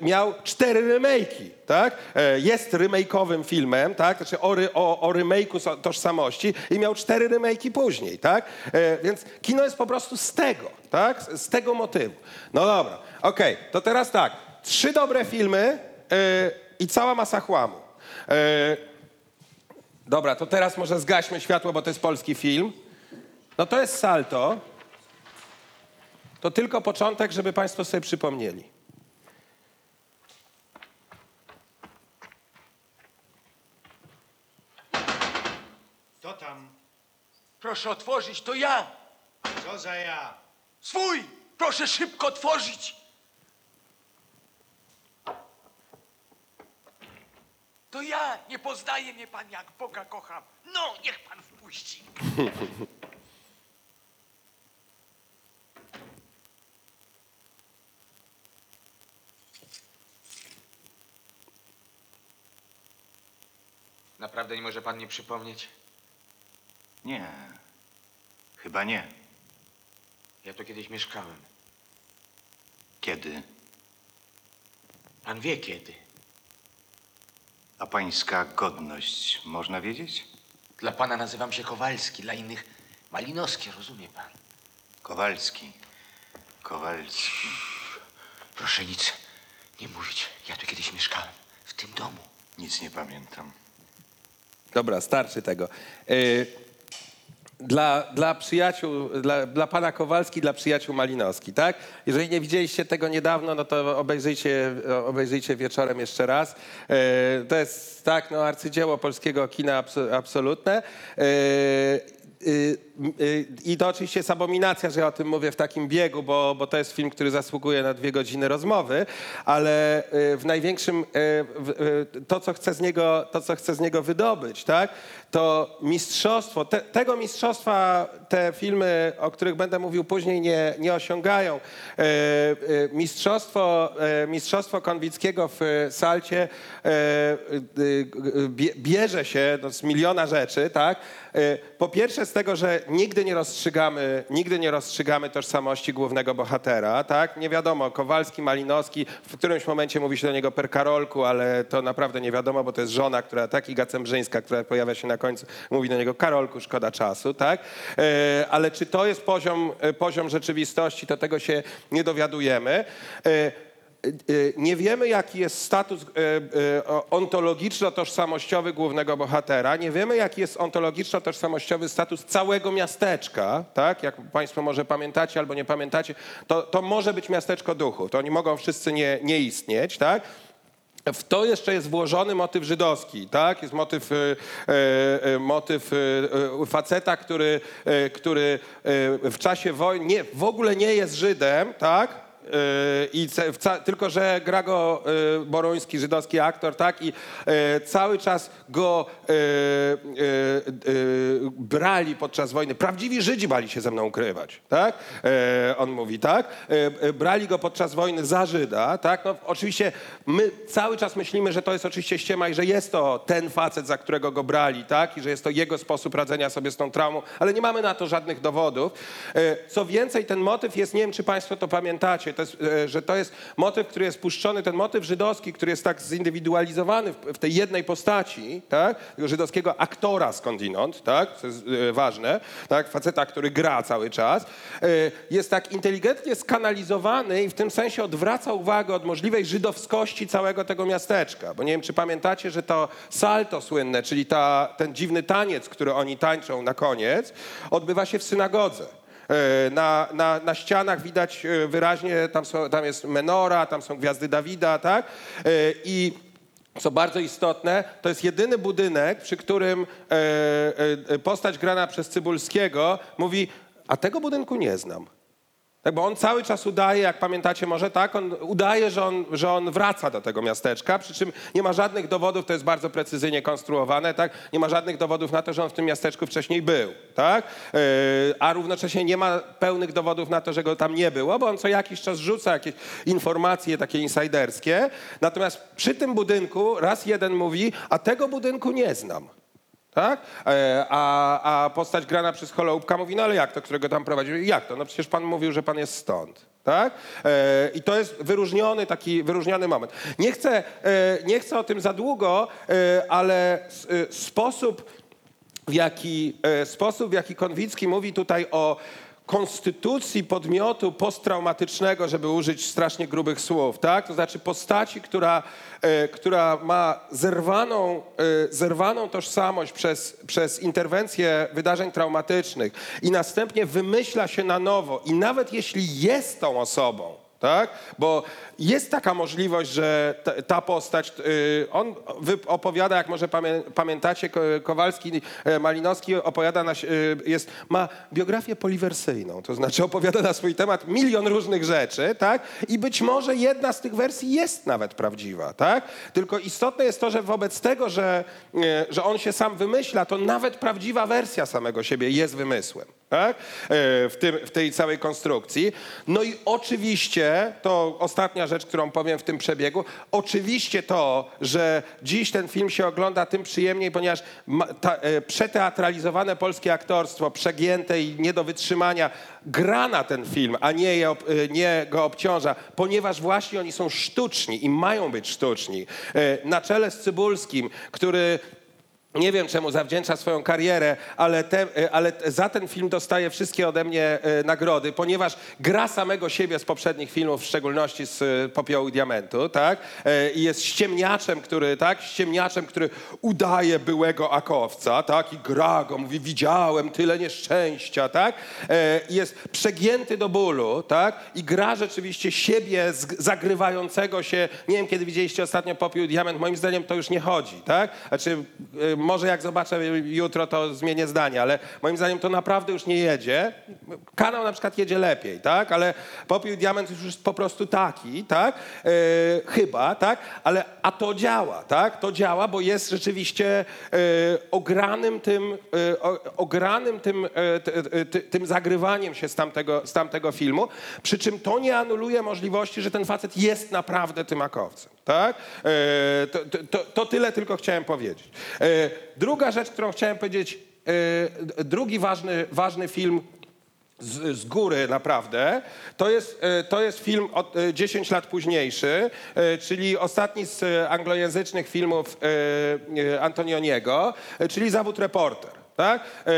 miał cztery remake'i, tak. Jest remake'owym filmem, tak, znaczy o, ry- o, o remake'u tożsamości i miał cztery remake'i później, tak. Więc kino jest po prostu z tego, tak, z z tego motywu. No dobra, okej, to teraz tak, trzy dobre filmy yy, i cała masa chłamu. Yy, dobra, to teraz może zgaśmy światło, bo to jest polski film. No to jest Salto. To tylko początek, żeby Państwo sobie przypomnieli. Kto tam? Proszę otworzyć, to ja. Co za ja? Swój! Proszę szybko otworzyć. To ja. Nie poznaje mnie pan, jak Boga kocham. No, niech pan wpuści. (laughs) Naprawdę nie może pan nie przypomnieć? Nie. Chyba nie. Ja tu kiedyś mieszkałem. Kiedy? Pan wie kiedy. A pańska godność można wiedzieć? Dla pana nazywam się Kowalski, dla innych Malinowski, rozumie pan? Kowalski. Kowalski. Proszę nic nie mówić. Ja tu kiedyś mieszkałem. W tym domu. Nic nie pamiętam. Dobra, starczy tego. Yy, dla, dla przyjaciół, dla, dla pana Kowalski, dla przyjaciół Malinowski, tak? Jeżeli nie widzieliście tego niedawno, no to obejrzyjcie, obejrzyjcie wieczorem jeszcze raz. Yy, to jest, tak, no arcydzieło polskiego kina abso, absolutne. Yy, yy, yy, I to oczywiście jest abominacja, że ja o tym mówię w takim biegu, bo, bo to jest film, który zasługuje na dwie godziny rozmowy, ale yy, w największym, to, co chcę z niego, to, co chcę z niego wydobyć, tak, to mistrzostwo, te, tego mistrzostwa te filmy, o których będę mówił później, nie, nie osiągają. Yy, yy, mistrzostwo, yy, mistrzostwo Konwickiego w yy, Salcie yy, bie- bierze się no, z miliona rzeczy, tak, po pierwsze z tego, że nigdy nie rozstrzygamy, nigdy nie rozstrzygamy tożsamości głównego bohatera, tak? Nie wiadomo, Kowalski, Malinowski, w którymś momencie mówi się do niego per Karolku, ale to naprawdę nie wiadomo, bo to jest żona, która, tak, Iga Cembrzyńska, która pojawia się na końcu, mówi do niego Karolku, szkoda czasu, tak? E, ale czy to jest poziom, e, poziom rzeczywistości, to tego się nie dowiadujemy. E, nie wiemy, jaki jest status ontologiczno-tożsamościowy głównego bohatera. Nie wiemy, jaki jest ontologiczno-tożsamościowy status całego miasteczka. Tak? Jak Państwo może pamiętacie albo nie pamiętacie, to, to może być miasteczko duchów. To oni mogą wszyscy nie, nie istnieć. Tak? W to jeszcze jest włożony motyw żydowski, tak? Jest motyw, e, e, motyw e, e, faceta, który, e, który e, w czasie wojny nie, w ogóle nie jest Żydem, tak? E, I tylko, że gra go e, Boroński, żydowski aktor, tak? I e, cały czas go brali podczas wojny. Prawdziwi Żydzi bali się ze mną ukrywać, tak? On mówi, tak? Brali go podczas wojny za Żyda, tak? No, oczywiście my cały czas myślimy, że to jest oczywiście ściema i że jest to ten facet, za którego go brali, tak? I że jest to jego sposób radzenia sobie z tą traumą, ale nie mamy na to żadnych dowodów. Co więcej, ten motyw jest, nie wiem, czy państwo to pamiętacie, to jest, e, że to jest motyw, który jest puszczony, ten motyw żydowski, który jest tak zindywidualizowany w, tej jednej postaci, tak? Tego żydowskiego aktora skądinąd, tak? Co jest e, ważne, tak? Faceta, który gra cały czas, e, jest tak inteligentnie skanalizowany i w tym sensie odwraca uwagę od możliwej żydowskości całego tego miasteczka. Bo nie wiem, czy pamiętacie, że to salto słynne, czyli ta, ten dziwny taniec, który oni tańczą na koniec, odbywa się w synagodze. E, Na, na, na ścianach widać e, wyraźnie, tam, są, tam jest menora, tam są gwiazdy Dawida, tak? E, I co bardzo istotne, to jest jedyny budynek, przy którym postać grana przez Cybulskiego mówi, a tego budynku nie znam. Tak, bo on cały czas udaje, jak pamiętacie może tak, on udaje, że on, że on wraca do tego miasteczka, przy czym nie ma żadnych dowodów, to jest bardzo precyzyjnie konstruowane, tak? Nie ma żadnych dowodów na to, że on w tym miasteczku wcześniej był, tak? Yy, a równocześnie nie ma pełnych dowodów na to, że go tam nie było, bo on co jakiś czas rzuca jakieś informacje takie insiderskie. Natomiast przy tym budynku raz jeden mówi, a tego budynku nie znam. Tak? E, A, a postać grana przez Holoubka mówi, no ale jak to, którego tam prowadził? Jak to? No przecież pan mówił, że pan jest stąd. Tak? E, I to jest wyróżniony taki wyróżniony moment. Nie chcę, e, nie chcę o tym za długo, e, ale s- e, sposób, w jaki, sposób, w jaki Konwicki mówi tutaj o konstytucji podmiotu posttraumatycznego, żeby użyć strasznie grubych słów, tak? To znaczy postaci, która, e, która ma zerwaną, e, zerwaną tożsamość przez, przez interwencję wydarzeń traumatycznych i następnie wymyśla się na nowo i nawet jeśli jest tą osobą, tak? Bo jest taka możliwość, że ta, ta postać, y, on opowiada, jak może pamię, pamiętacie, Ko- Kowalski, e, Malinowski opowiada, na, y, jest, ma biografię poliwersyjną, to znaczy opowiada na swój temat milion różnych rzeczy, tak? I być może jedna z tych wersji jest nawet prawdziwa, tak? Tylko istotne jest to, że wobec tego, że, y, że on się sam wymyśla, to nawet prawdziwa wersja samego siebie jest wymysłem tak? E, w, tym, w tej całej konstrukcji. No i oczywiście, to ostatnia rzecz, którą powiem w tym przebiegu, oczywiście to, że dziś ten film się ogląda tym przyjemniej, ponieważ ta, e, przeteatralizowane polskie aktorstwo, przegięte i nie do wytrzymania, gra na ten film, a nie, je, e, nie go obciąża, ponieważ właśnie oni są sztuczni i mają być sztuczni. E, Na czele z Cybulskim, który nie wiem, czemu zawdzięcza swoją karierę, ale, te, e, ale za ten film dostaje wszystkie ode mnie e, nagrody, ponieważ gra samego siebie z poprzednich filmów, w szczególności z e, Popiołu i Diamentu, tak? I jest ściemniaczem, który, tak? Ściemniaczem, który udaje byłego akowca, tak? I gra go, mówi, widziałem tyle nieszczęścia, tak? I jest przegięty do bólu, tak? I gra rzeczywiście siebie zagrywającego się, nie wiem, kiedy widzieliście ostatnio Popiół i Diament, moim zdaniem to już nie chodzi, tak? Znaczy, może jak zobaczę jutro, to zmienię zdanie, ale moim zdaniem to naprawdę już nie jedzie. Kanał na przykład jedzie lepiej, tak? Ale Popiół Diament już jest po prostu taki, tak? E, chyba, tak? Ale, a to działa, tak? To działa, bo jest rzeczywiście e, ogranym tym, e, ogranym tym, tym zagrywaniem się z tamtego, z tamtego filmu, przy czym to nie anuluje możliwości, że ten facet jest naprawdę tym akowcem, tak? To, to, to tyle tylko chciałem powiedzieć. E, druga rzecz, którą chciałem powiedzieć, e, drugi ważny, ważny film z, z góry naprawdę. To jest, e, to jest film od, e, 10 lat późniejszy, e, czyli ostatni z e, anglojęzycznych filmów e, e, Antonioniego, e, czyli Zawód reporter. Tak? E,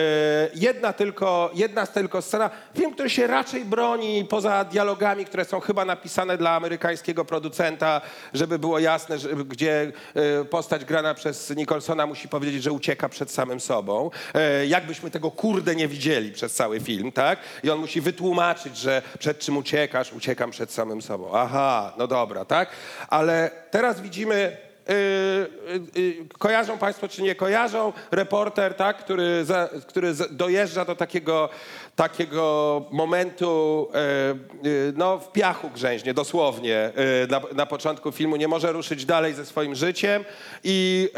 Jedna, tylko, jedna tylko scena. Film, który się raczej broni poza dialogami, które są chyba napisane dla amerykańskiego producenta, żeby było jasne, że, gdzie e, postać grana przez Nicholsona musi powiedzieć, że ucieka przed samym sobą. E, Jakbyśmy tego kurde nie widzieli przez cały film, tak? I on musi wytłumaczyć, że przed czym uciekasz, uciekam przed samym sobą. Aha, no dobra, tak? Ale teraz widzimy kojarzą Państwo, czy nie kojarzą, reporter, tak, który, za, który dojeżdża do takiego, takiego momentu, yy, no w piachu grzęźnie, dosłownie, na, na początku filmu, nie może ruszyć dalej ze swoim życiem i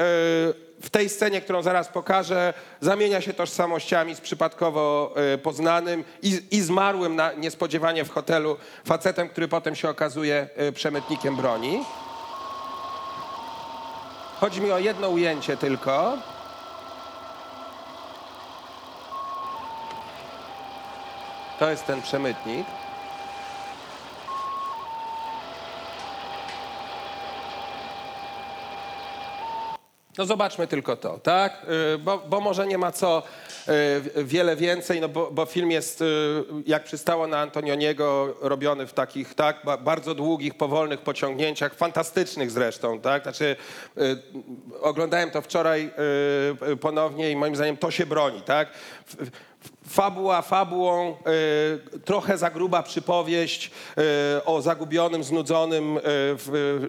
w tej scenie, którą zaraz pokażę, zamienia się tożsamościami z przypadkowo poznanym i, i zmarłym na, niespodziewanie w hotelu facetem, który potem się okazuje przemytnikiem broni. Chodzi mi o jedno ujęcie tylko. To jest ten przemytnik. No zobaczmy tylko to, tak? Y, Bo, bo może nie ma co y, wiele więcej, no bo, bo film jest, y, jak przystało na Antonioniego, robiony w takich, tak, ba- bardzo długich, powolnych pociągnięciach, fantastycznych zresztą, tak? Znaczy, oglądałem to wczoraj ponownie i moim zdaniem to się broni, tak? Fabuła fabułą, e, trochę za gruba przypowieść e, o zagubionym, znudzonym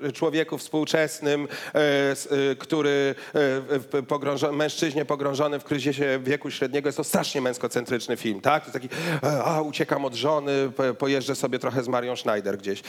e, człowieku współczesnym, który pogrążo, mężczyźnie pogrążony w kryzysie wieku średniego. Jest to strasznie męskocentryczny film, tak? To jest taki, a uciekam od żony, po- pojeżdżę sobie trochę z Marią Schneider gdzieś. Y,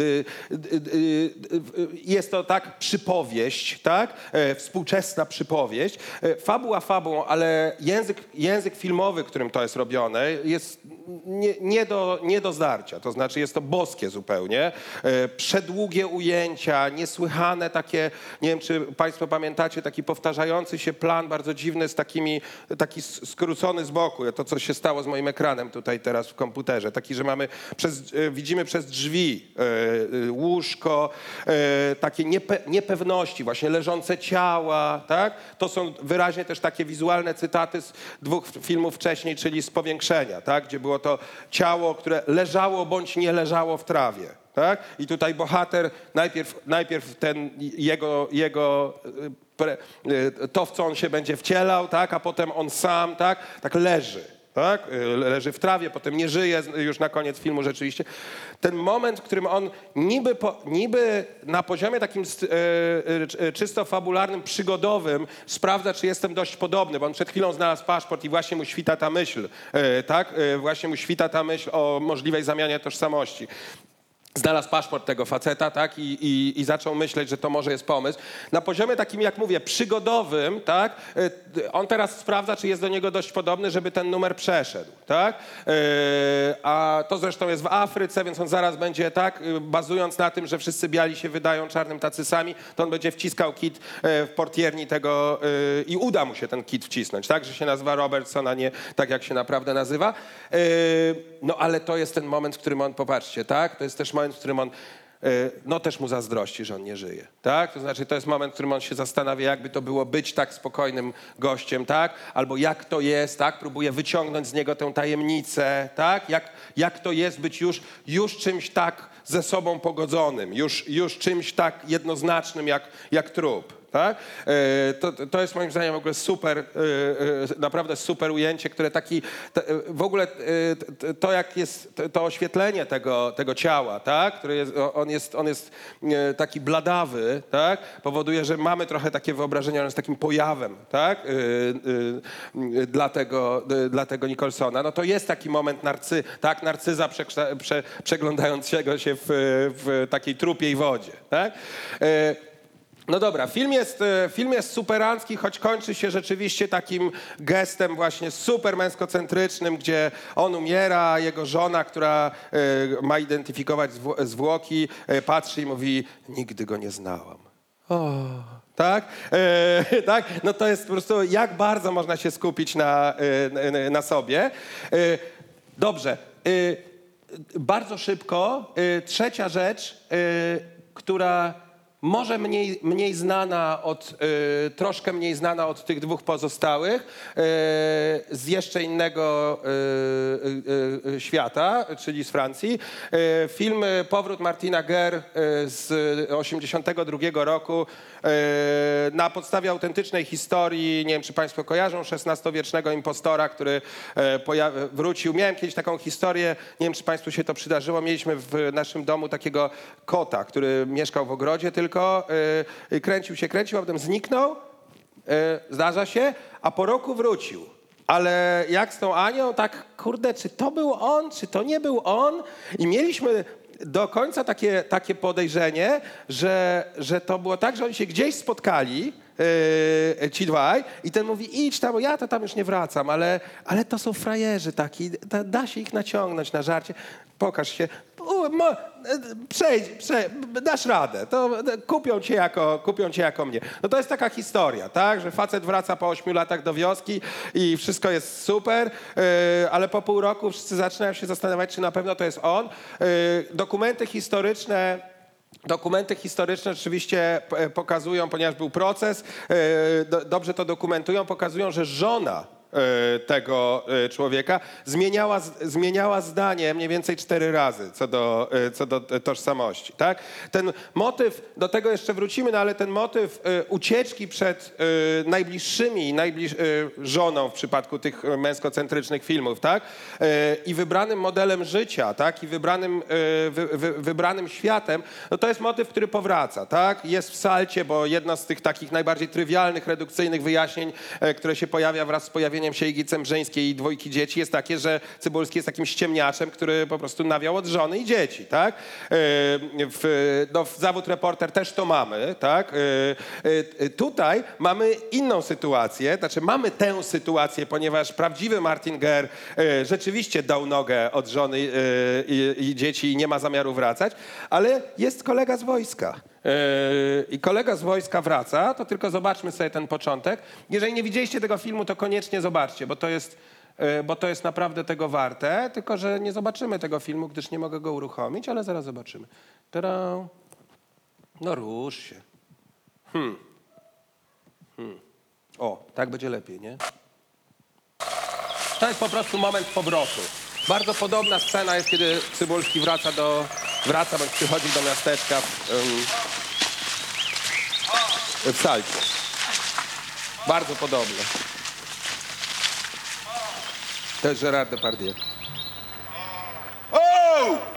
y, y, y, jest to tak przypowieść, tak? Współczesna przypowieść. Fabuła fabułą, ale język, język filmowy, którym to jest robione, jest nie, nie, do, nie do zdarcia. To znaczy jest to boskie zupełnie. E, przedługie ujęcia, niesłychane takie, nie wiem czy Państwo pamiętacie, taki powtarzający się plan bardzo dziwny z takimi, taki skrócony z boku. To, co się stało z moim ekranem tutaj teraz w komputerze. Taki, że mamy przez, e, widzimy przez drzwi e, łóżko, takie niepe, niepewności, właśnie leżące ciała, tak? To są wyraźnie też takie wizualne cytaty z dwóch filmów wcześniej, czyli z powiększenia, tak? Gdzie było to ciało, które leżało bądź nie leżało w trawie. Tak? I tutaj bohater, najpierw, najpierw ten jego, jego e, e, to, w co on się będzie wcielał, tak? a potem on sam tak, tak leży. Tak? E, Leży w trawie, potem nie żyje, już na koniec filmu rzeczywiście. Ten moment, w którym on niby, po, niby na poziomie takim e, e, czysto fabularnym, przygodowym sprawdza, czy jestem dość podobny, bo on przed chwilą znalazł paszport i właśnie mu świta ta myśl, tak? Właśnie mu świta ta myśl o możliwej zamianie tożsamości znalazł paszport tego faceta, tak, I, i, i zaczął myśleć, że to może jest pomysł. Na poziomie takim, jak mówię, przygodowym, tak, y, on teraz sprawdza, czy jest do niego dość podobny, żeby ten numer przeszedł, tak. Y, A to zresztą jest w Afryce, więc on zaraz będzie, tak, y, bazując na tym, że wszyscy biali się wydają czarnym tacy sami, to on będzie wciskał kit w portierni tego i uda mu się ten kit wcisnąć, tak, że się nazywa Robertson, a nie tak, jak się naprawdę nazywa. No ale to jest ten moment, w którym on, popatrzcie, tak, to jest też moment, w którym on y, no też mu zazdrości, że on nie żyje, tak? To znaczy to jest moment, w którym on się zastanawia, jakby to było być tak spokojnym gościem, tak? Albo jak to jest, tak? Próbuje wyciągnąć z niego tę tajemnicę, tak? Jak, jak to jest być już, już czymś tak ze sobą pogodzonym, już, już czymś tak jednoznacznym jak, jak trup. Tak? E, To, to jest moim zdaniem w ogóle super, e, e, naprawdę super ujęcie, które taki, w ogóle to jak jest, to- oświetlenie tego, tego ciała, tak? Który jest, on jest, on jest taki bladawy, tak? Powoduje, że mamy trochę takie wyobrażenie, on jest takim pojawem, tak? Dla tego, dla tego Nicholsona. No to jest taki moment narcy, tak? Narcyza przeglądającego się w, w takiej trupiej wodzie, tak? No dobra, film jest, e, film jest superancki, choć kończy się rzeczywiście takim gestem właśnie super męskocentrycznym, gdzie on umiera, jego żona, która e, ma identyfikować zwło- zwłoki, e, patrzy i mówi, nigdy go nie znałam. O, tak? E, (laughs) tak? No to jest po prostu, jak bardzo można się skupić na, na, na sobie. E, dobrze. E, bardzo szybko. Trzecia rzecz, która może mniej, mniej znana od, e, troszkę mniej znana od tych dwóch pozostałych, e, z jeszcze innego e, świata, czyli z Francji. Film Powrót Martina Ger z 82 roku na podstawie autentycznej historii, nie wiem czy Państwo kojarzą, XVI-wiecznego impostora, który wrócił. Miałem kiedyś taką historię, nie wiem czy Państwu się to przydarzyło, mieliśmy w naszym domu takiego kota, który mieszkał w ogrodzie tylko, e, kręcił się, kręcił, a potem zniknął, E, zdarza się, a po roku wrócił. Ale jak z tą Anią, tak kurde, czy to był on, czy to nie był on? I mieliśmy do końca takie, takie podejrzenie, że, że to było tak, że oni się gdzieś spotkali, yy, ci dwaj, i ten mówi, idź tam, bo ja to tam już nie wracam, ale, ale to są frajerzy taki, da, da się ich naciągnąć na żarcie. Pokaż się, U, mo, e, przejdź, przejdź, dasz radę, to kupią cię, jako, kupią cię jako mnie. No to jest taka historia, tak, że facet wraca po ośmiu latach do wioski i wszystko jest super, e, ale po pół roku wszyscy zaczynają się zastanawiać, czy na pewno to jest on. E, Dokumenty historyczne Dokumenty historyczne rzeczywiście e, pokazują, ponieważ był proces, do, dobrze to dokumentują, pokazują, że żona tego e, człowieka, zmieniała, zmieniała zdanie mniej więcej cztery razy co do, e, co do e, tożsamości. Tak? Ten motyw, do tego jeszcze wrócimy, no ale ten motyw e, ucieczki przed e, najbliższymi, najbliż, e, żoną w przypadku tych e, męskocentrycznych filmów, tak? E, I wybranym modelem życia, tak? I wybranym, e, wy, wy, wybranym światem, no to jest motyw, który powraca, tak? Jest w salcie, bo jedno z tych takich najbardziej trywialnych, redukcyjnych wyjaśnień, e, które się pojawia wraz z pojawieniem się Igi Cembrzeńskiej i dwójki dzieci, jest takie, że Cybulski jest takim ściemniaczem, który po prostu nawiał od żony i dzieci, tak? E, W, no, w zawód reporter też to mamy, tak? E, e, Tutaj mamy inną sytuację, znaczy mamy tę sytuację, ponieważ prawdziwy Martin Ger rzeczywiście dał nogę od żony i, i dzieci i nie ma zamiaru wracać, ale jest kolega z wojska. E, I kolega z wojska wraca, to tylko zobaczmy sobie ten początek. Jeżeli nie widzieliście tego filmu, to koniecznie zobaczcie, bo to jest, e, bo to jest naprawdę tego warte, tylko że nie zobaczymy tego filmu, gdyż nie mogę go uruchomić, ale zaraz zobaczymy. Tada. No rusz się. Hmm. Hmm. O, tak będzie lepiej, nie? To jest po prostu moment powrotu. Bardzo podobna scena jest, kiedy Cybulski wraca do, wraca bądź przychodzi do miasteczka w, w Salcie. Bardzo podobne. To jest Gérard Depardieu. Oh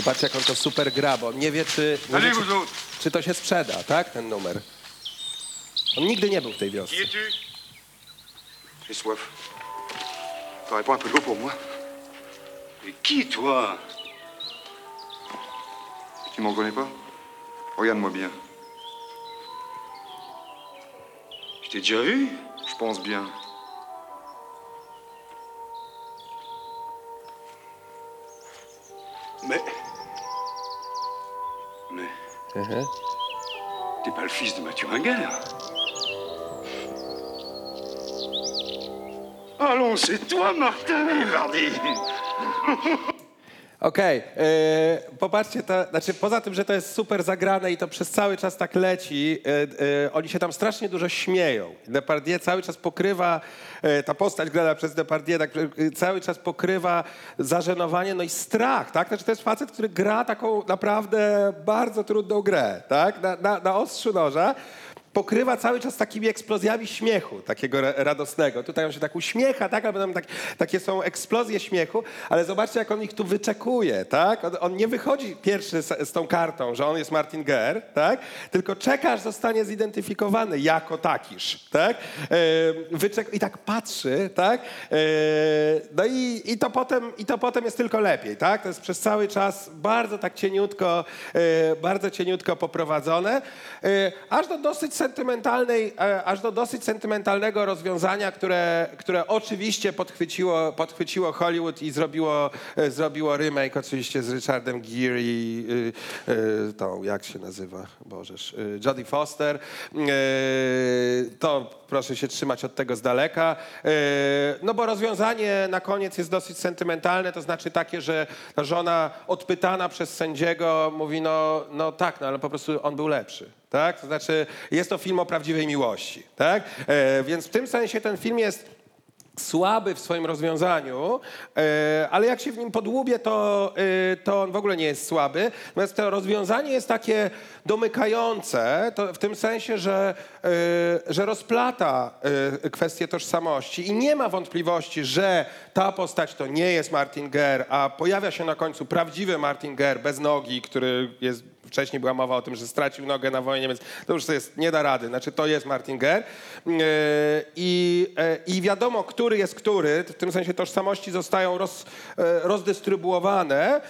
Zobaczcie, jak on to super gra, bo on nie wie, czy, nie wie, Allez, czy, czy to się sprzeda, tak, ten numer. On nigdy nie był w tej wiosce. J'ai soif. T'aurais pas un peu d'eau pour moi Mais qui, toi Tu m'en connais pas Regarde-moi bien. Je t'ai déjà vu Je pense bien. Mhm. T'es pas le fils de Mathieu Ringuer Allons, c'est toi, Martin. Hardy (laughs) Okej, e, popatrzcie, to, znaczy poza tym, że to jest super zagrane i to przez cały czas tak leci, e, e, oni się tam strasznie dużo śmieją. Depardieu cały czas pokrywa, ta postać grana przez Depardieu tak, cały czas pokrywa zażenowanie, no i strach, tak? Znaczy to jest facet, który gra taką naprawdę bardzo trudną grę, tak? Na, na, na ostrzu noża pokrywa cały czas takimi eksplozjami śmiechu, takiego ra- radosnego. Tutaj on się tak uśmiecha, tak, ale potem tak, takie są eksplozje śmiechu, ale zobaczcie, jak on ich tu wyczekuje, tak? On, on nie wychodzi pierwszy z, z tą kartą, że on jest Martin Ger, tak? Tylko czeka, aż zostanie zidentyfikowany jako takiż, tak? E, wyczek- I tak patrzy, tak? E, no i, i, to potem, i to potem jest tylko lepiej, tak? To jest przez cały czas bardzo tak cieniutko, e, bardzo cieniutko poprowadzone, e, aż do dosyć sentymentalnej, e, aż do dosyć sentymentalnego rozwiązania, które, które oczywiście podchwyciło, podchwyciło Hollywood i zrobiło, e, zrobiło remake oczywiście z Richardem Gere i y, y, tą, jak się nazywa, Bożeż, y, Jodie Foster. To proszę się trzymać od tego z daleka. No bo rozwiązanie na koniec jest dosyć sentymentalne, to znaczy takie, że ta żona odpytana przez sędziego mówi, no, no tak, no ale po prostu on był lepszy. Tak? To znaczy, jest to film o prawdziwej miłości. Tak? E, więc w tym sensie ten film jest słaby w swoim rozwiązaniu, e, ale jak się w nim podłubię, to, e, to on w ogóle nie jest słaby. Natomiast to rozwiązanie jest takie domykające, w tym sensie, że, e, że rozplata kwestię tożsamości i nie ma wątpliwości, że ta postać to nie jest Martin Ger, a pojawia się na końcu prawdziwy Martin Ger bez nogi, który jest Wcześniej była mowa o tym, że stracił nogę na wojnie, więc to już jest nie da rady. Znaczy to jest Martin Ger. Yy, I, e, I wiadomo, który jest który. W tym sensie tożsamości zostają roz, e, rozdystrybuowane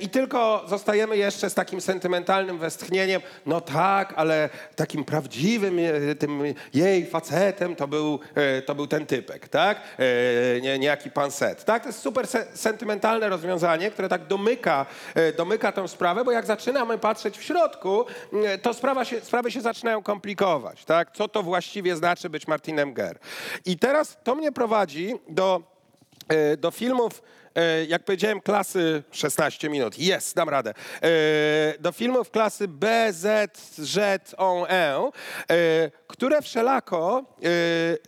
i tylko zostajemy jeszcze z takim sentymentalnym westchnieniem. No tak, ale takim prawdziwym e, tym jej facetem to był, e, to był ten typek, tak? E, Nie, niejaki pan Set. Tak? To jest super se, sentymentalne rozwiązanie, które tak domyka, e, domyka tę sprawę, bo jak zaczynamy patrzeć w środku, e, to sprawa się, sprawy się zaczynają komplikować. Tak? Co to właściwie znaczy być Martinem Ger? I teraz to mnie prowadzi do, e, do filmów e, jak powiedziałem, klasy 16 minut. Jest, dam radę. Do filmów klasy B, Z, Z, O, E, które wszelako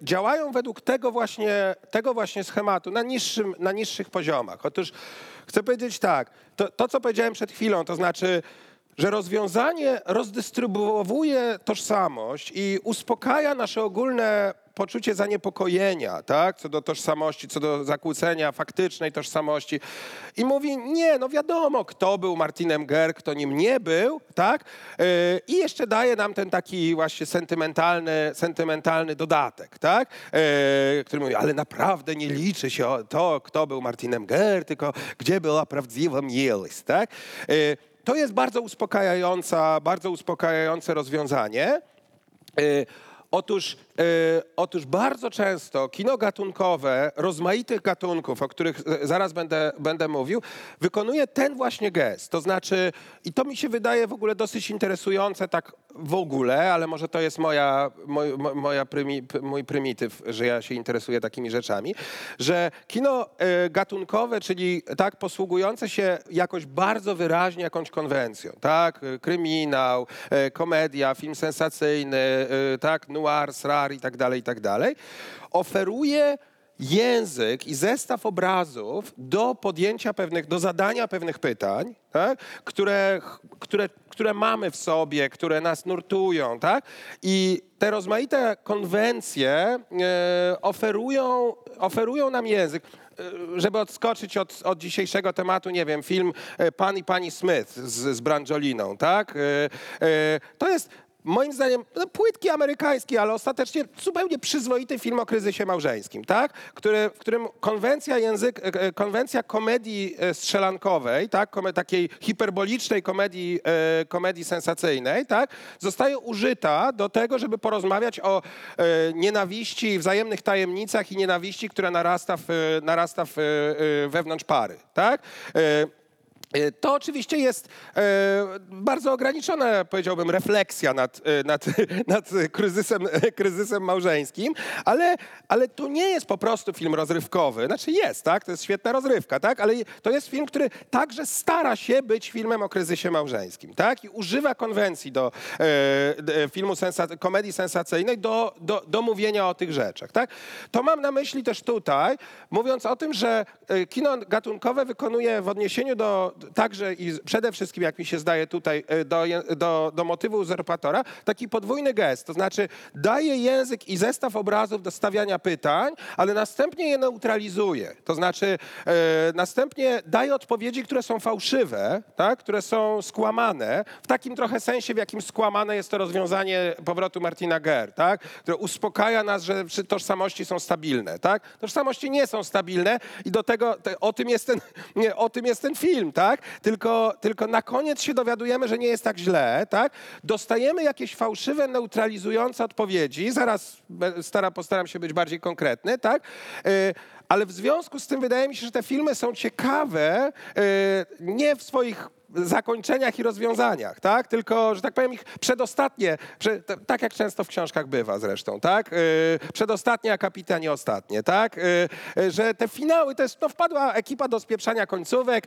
działają według tego właśnie, tego właśnie schematu na, niższym, na niższych poziomach. Otóż chcę powiedzieć tak, to, to co powiedziałem przed chwilą, to znaczy że rozwiązanie rozdystrybuowuje tożsamość i uspokaja nasze ogólne poczucie zaniepokojenia, tak, co do tożsamości, co do zakłócenia faktycznej tożsamości. I mówi, nie, no wiadomo, kto był Martinem Ger, kto nim nie był, tak, Yy, i jeszcze daje nam ten taki właśnie sentymentalny, sentymentalny dodatek, tak, Yy, który mówi, ale naprawdę nie liczy się to, kto był Martinem Ger, tylko gdzie była prawdziwa miłość, tak. Yy, to jest bardzo uspokajająca, bardzo uspokajające rozwiązanie. Y, Otóż, otóż bardzo często kino gatunkowe, rozmaitych gatunków, o których zaraz będę, będę mówił, wykonuje ten właśnie gest. To znaczy, i to mi się wydaje w ogóle dosyć interesujące tak w ogóle, ale może to jest moja, moj, mo- moja prymi, mój prymityw, że ja się interesuję takimi rzeczami, że kino y, gatunkowe, czyli tak posługujące się jakoś bardzo wyraźnie jakąś konwencją, tak, Y, kryminał, komedia, film sensacyjny, tak, noir, i tak dalej, i tak dalej, oferuje język i zestaw obrazów do podjęcia pewnych, do zadania pewnych pytań, tak? które, które, które mamy w sobie, które nas nurtują. Tak? I te rozmaite konwencje e, oferują, oferują nam język. E, Żeby odskoczyć od, od dzisiejszego tematu, nie wiem, film e, Pan i Pani Smith z, z Brangioliną, tak? To jest moim zdaniem no, płytki amerykański, ale ostatecznie zupełnie przyzwoity film o kryzysie małżeńskim, tak? Który, w którym konwencja język, e, e, konwencja komedii e, strzelankowej, tak? Takiej hiperbolicznej komedii, komedii sensacyjnej, tak? Zostaje użyta do tego, żeby porozmawiać o nienawiści, wzajemnych tajemnicach i nienawiści, która narasta, w, narasta w, wewnątrz pary, tak? E, To oczywiście jest e, bardzo ograniczona, powiedziałbym, refleksja nad, e, nad, (laughs) nad kryzysem, kryzysem małżeńskim, ale, ale to nie jest po prostu film rozrywkowy. Znaczy jest, tak? To jest świetna rozrywka, tak? Ale to jest film, który także stara się być filmem o kryzysie małżeńskim, tak? I używa konwencji do filmu sensa- komedii sensacyjnej do, do, do mówienia o tych rzeczach, tak? To mam na myśli też tutaj, mówiąc o tym, że kino gatunkowe wykonuje w odniesieniu do także i przede wszystkim, jak mi się zdaje tutaj, e, do, do, do motywu uzurpatora, taki podwójny gest. To znaczy daje język i zestaw obrazów do stawiania pytań, ale następnie je neutralizuje. To znaczy e, następnie daje odpowiedzi, które są fałszywe, tak? które są skłamane, w takim trochę sensie, w jakim skłamane jest to rozwiązanie powrotu Martina Ger, tak? które uspokaja nas, że tożsamości są stabilne. Tak? Tożsamości nie są stabilne i do tego, te, o, tym jest ten, (laughs) nie, o tym jest ten film, tak? Tylko, tylko na koniec się dowiadujemy, że nie jest tak źle, tak? Dostajemy jakieś fałszywe, neutralizujące odpowiedzi, zaraz stara, postaram się być bardziej konkretny, tak? Y, ale w związku z tym wydaje mi się, że te filmy są ciekawe y, nie w swoich zakończeniach i rozwiązaniach, tak? Tylko, że tak powiem, ich przedostatnie, prze, t- tak jak często w książkach bywa zresztą, tak? Yy, przedostatnie a nie ostatnie, tak? Yy, że te finały, to jest, no wpadła ekipa do spieprzania końcówek,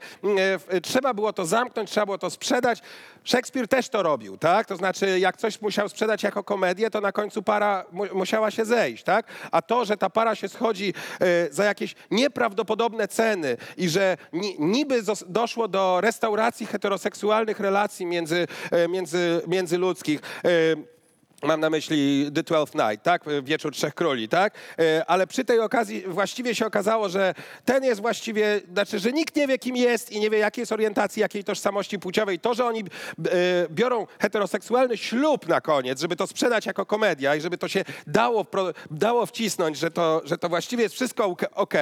yy, trzeba było to zamknąć, trzeba było to sprzedać. Szekspir też to robił, tak? To znaczy, jak coś musiał sprzedać jako komedię, to na końcu para mu, musiała się zejść, tak? A to, że ta para się schodzi yy, za jakieś nieprawdopodobne ceny i że ni, niby doszło do restauracji heteroseksualnych relacji między, e, między, międzyludzkich. Mam na myśli The Twelfth Night, tak? Wieczór Trzech Króli, tak? E, Ale przy tej okazji właściwie się okazało, że ten jest właściwie, znaczy, że nikt nie wie, kim jest i nie wie, jakiej jest orientacji, jakiej tożsamości płciowej. To, że oni e, biorą heteroseksualny ślub na koniec, żeby to sprzedać jako komedia i żeby to się dało, dało wcisnąć, że to, że to właściwie jest wszystko ok-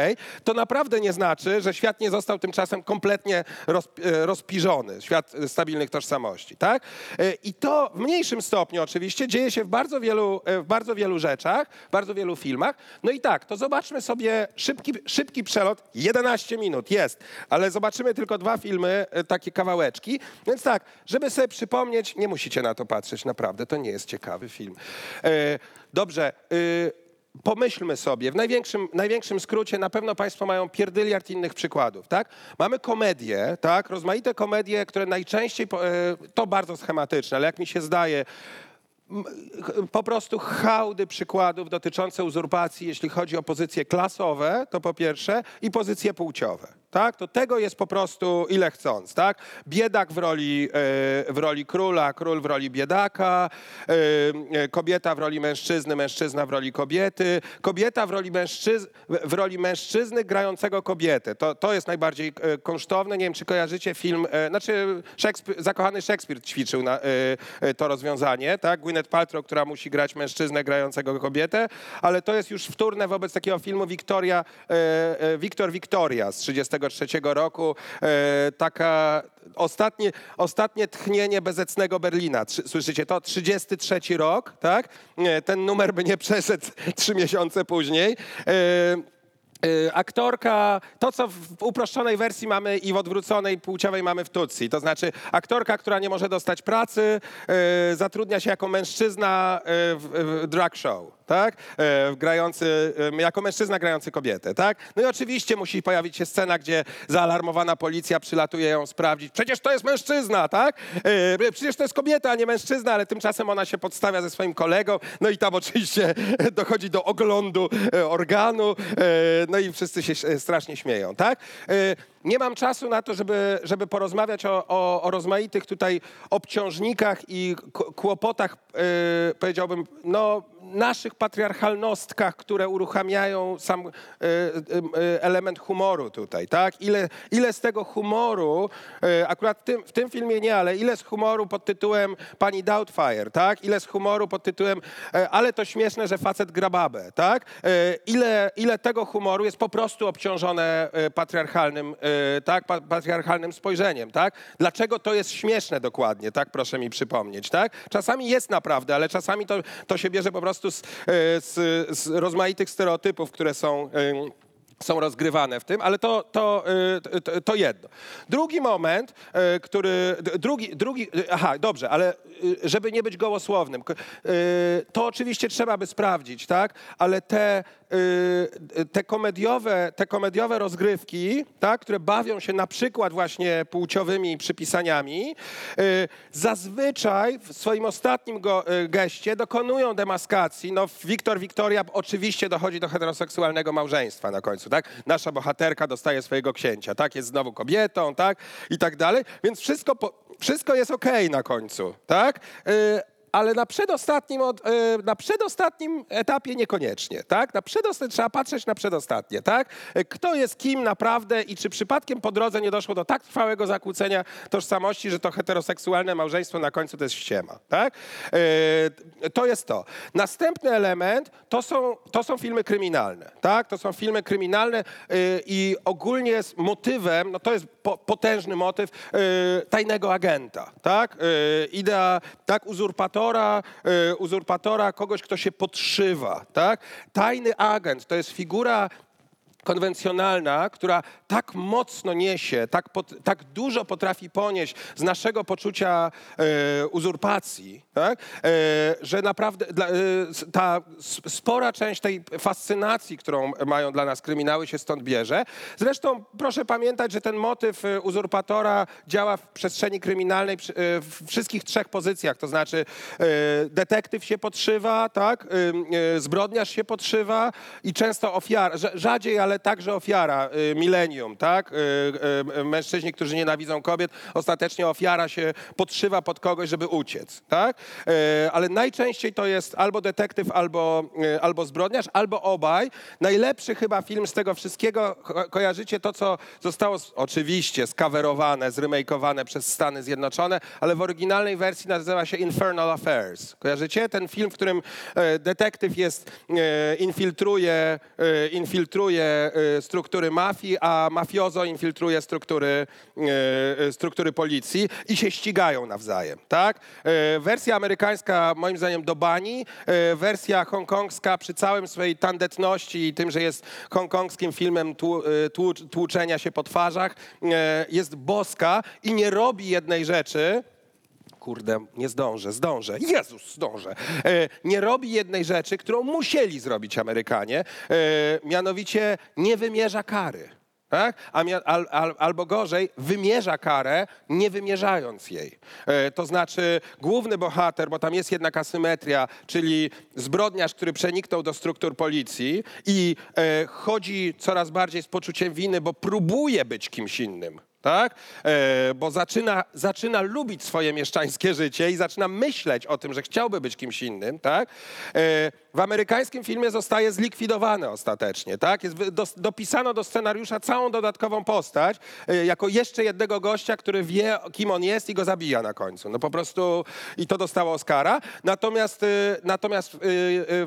to naprawdę nie znaczy, że świat nie został tymczasem kompletnie e, rozpiżony, świat stabilnych tożsamości, tak? I to w mniejszym stopniu oczywiście dzieje się w bardzo wielu, e, w bardzo wielu rzeczach, w bardzo wielu filmach. No i tak, to zobaczmy sobie szybki, szybki przelot, 11 minut jest, ale zobaczymy tylko dwa filmy, e, takie kawałeczki. Więc tak, żeby sobie przypomnieć, nie musicie na to patrzeć, naprawdę, to nie jest ciekawy film. E, Dobrze, y, pomyślmy sobie, w największym, największym skrócie na pewno Państwo mają pierdyliard innych przykładów, tak? Mamy komedie, tak? Rozmaite komedie, które najczęściej, to bardzo schematyczne, ale jak mi się zdaje, po prostu hałdy przykładów dotyczące uzurpacji, jeśli chodzi o pozycje klasowe, to po pierwsze, i pozycje płciowe. Tak? To tego jest po prostu ile chcąc. Tak? Biedak w roli, e, w roli króla, król w roli biedaka, e, e, kobieta w roli mężczyzny, mężczyzna w roli kobiety, kobieta w roli, mężczyz- w roli mężczyzny grającego kobietę. To, to jest najbardziej kosztowne. Nie wiem, czy kojarzycie film, znaczy Szekspir, zakochany Szekspir ćwiczył na, to rozwiązanie, tak? Gwyneth Paltrow, która musi grać mężczyznę grającego kobietę, ale to jest już wtórne wobec takiego filmu Victoria, Victor Victoria z 1933 roku. E, taka ostatnie, ostatnie tchnienie bezecnego Berlina. Słyszycie to? 33 rok, tak? Ten numer by nie przeszedł trzy miesiące później. Y, aktorka, to co w uproszczonej wersji mamy i w odwróconej płciowej mamy w Tutsi. To znaczy aktorka, która nie może dostać pracy, y, zatrudnia się jako mężczyzna y, w, drag show, tak? Grający, jako mężczyzna grający kobietę, tak? No i oczywiście musi pojawić się scena, gdzie zaalarmowana policja przylatuje ją sprawdzić. Przecież to jest mężczyzna, tak? Przecież to jest kobieta, a nie mężczyzna, ale tymczasem ona się podstawia ze swoim kolegą, no i tam oczywiście dochodzi do oglądu organu, no i wszyscy się e, strasznie śmieją, tak? E, Nie mam czasu na to, żeby, żeby porozmawiać o, o, o rozmaitych tutaj obciążnikach i kłopotach, e, powiedziałbym, no, naszych patriarchalnostkach, które uruchamiają sam e, e, e, element humoru tutaj, tak? Ile, ile z tego humoru, akurat w tym, w tym filmie nie, ale ile z humoru pod tytułem Pani Doubtfire, tak? Ile z humoru pod tytułem ale to śmieszne, że facet gra babę, tak? Ile, ile tego humoru jest po prostu obciążone patriarchalnym, tak? Pa, patriarchalnym spojrzeniem, tak? Dlaczego to jest śmieszne dokładnie, tak? Proszę mi przypomnieć, tak? Czasami jest naprawdę, ale czasami to, to się bierze po prostu z, e, z, z rozmaitych stereotypów, które są... e, są rozgrywane w tym, ale to, to, y, to, jedno. Drugi moment, który, drugi, drugi, aha, dobrze, ale żeby nie być gołosłownym, y, to oczywiście trzeba by sprawdzić, tak, ale te, y, te, komediowe, te komediowe rozgrywki, tak, które bawią się na przykład właśnie płciowymi przypisaniami, y, zazwyczaj w swoim ostatnim go, y, geście dokonują demaskacji. No, Wiktor Wiktoria oczywiście dochodzi do heteroseksualnego małżeństwa na końcu, tak? Nasza bohaterka dostaje swojego księcia, tak? Jest znowu kobietą, tak? I tak dalej. Więc wszystko, po, wszystko jest okej na końcu, tak? Y, ale na przedostatnim, y, na przedostatnim etapie niekoniecznie, tak? Na przedostatnim, trzeba patrzeć na przedostatnie, tak? Y, Kto jest kim naprawdę i czy przypadkiem po drodze nie doszło do tak trwałego zakłócenia tożsamości, że to heteroseksualne małżeństwo na końcu to jest ściema, tak? To jest to. Następny element to są, to są filmy kryminalne, tak? To są filmy kryminalne i ogólnie z motywem, no to jest po, potężny motyw y, tajnego agenta, tak? Y, Idea, tak, uzurpatora, y, uzurpatora, kogoś, kto się podszywa, tak? Tajny agent to jest figura konwencjonalna, która tak mocno niesie, tak, pot, tak dużo potrafi ponieść z naszego poczucia e, uzurpacji, tak? e, że naprawdę dla, e, ta spora część tej fascynacji, którą mają dla nas kryminały, się stąd bierze. Zresztą proszę pamiętać, że ten motyw e, uzurpatora działa w przestrzeni kryminalnej e, w wszystkich trzech pozycjach, to znaczy e, detektyw się podszywa, tak? zbrodniarz się podszywa i często ofiara, rza- rzadziej, ale także ofiara, y, milenium, tak? Y, y, Mężczyźni, którzy nienawidzą kobiet, ostatecznie ofiara się podszywa pod kogoś, żeby uciec, tak? Ale najczęściej to jest albo detektyw, albo, albo zbrodniarz, albo obaj. Najlepszy chyba film z tego wszystkiego, ko- kojarzycie to, co zostało oczywiście skawerowane, zremejkowane przez Stany Zjednoczone, ale w oryginalnej wersji nazywa się Infernal Affairs. Kojarzycie? Ten film, w którym detektyw jest, infiltruje, infiltruje struktury mafii, a mafiozo infiltruje struktury, e, e, struktury policji i się ścigają nawzajem, tak? E, Wersja amerykańska moim zdaniem do bani, e, wersja hongkongska przy całym swojej tandetności i tym, że jest hongkongskim filmem tłu, e, tłu, tłuczenia się po twarzach, e, jest boska i nie robi jednej rzeczy, Kurde, nie zdążę, zdążę. Jezus, zdążę. E, nie robi jednej rzeczy, którą musieli zrobić Amerykanie, e, mianowicie nie wymierza kary. Tak? Albo gorzej, wymierza karę, nie wymierzając jej. E, to znaczy, główny bohater, bo tam jest jednak asymetria, czyli zbrodniarz, który przeniknął do struktur policji i chodzi coraz bardziej z poczuciem winy, bo próbuje być kimś innym tak? E, bo zaczyna, zaczyna lubić swoje mieszczańskie życie i zaczyna myśleć o tym, że chciałby być kimś innym, tak? E, w amerykańskim filmie zostaje zlikwidowany ostatecznie, tak? Jest dos, dopisano do scenariusza całą dodatkową postać, e, jako jeszcze jednego gościa, który wie, kim on jest i go zabija na końcu. No po prostu i to dostało Oscara. Natomiast, e, natomiast e, e,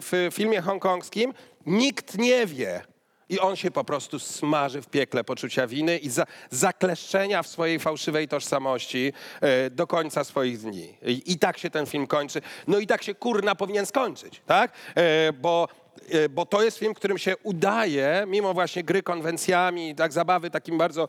w filmie hongkongskim nikt nie wie, i on się po prostu smaży w piekle poczucia winy i za, zakleszczenia w swojej fałszywej tożsamości e, do końca swoich dni. I, I tak się ten film kończy. No i tak się kurna powinien skończyć, tak? E, bo, e, bo to jest film, którym się udaje, mimo właśnie gry konwencjami, tak zabawy takim bardzo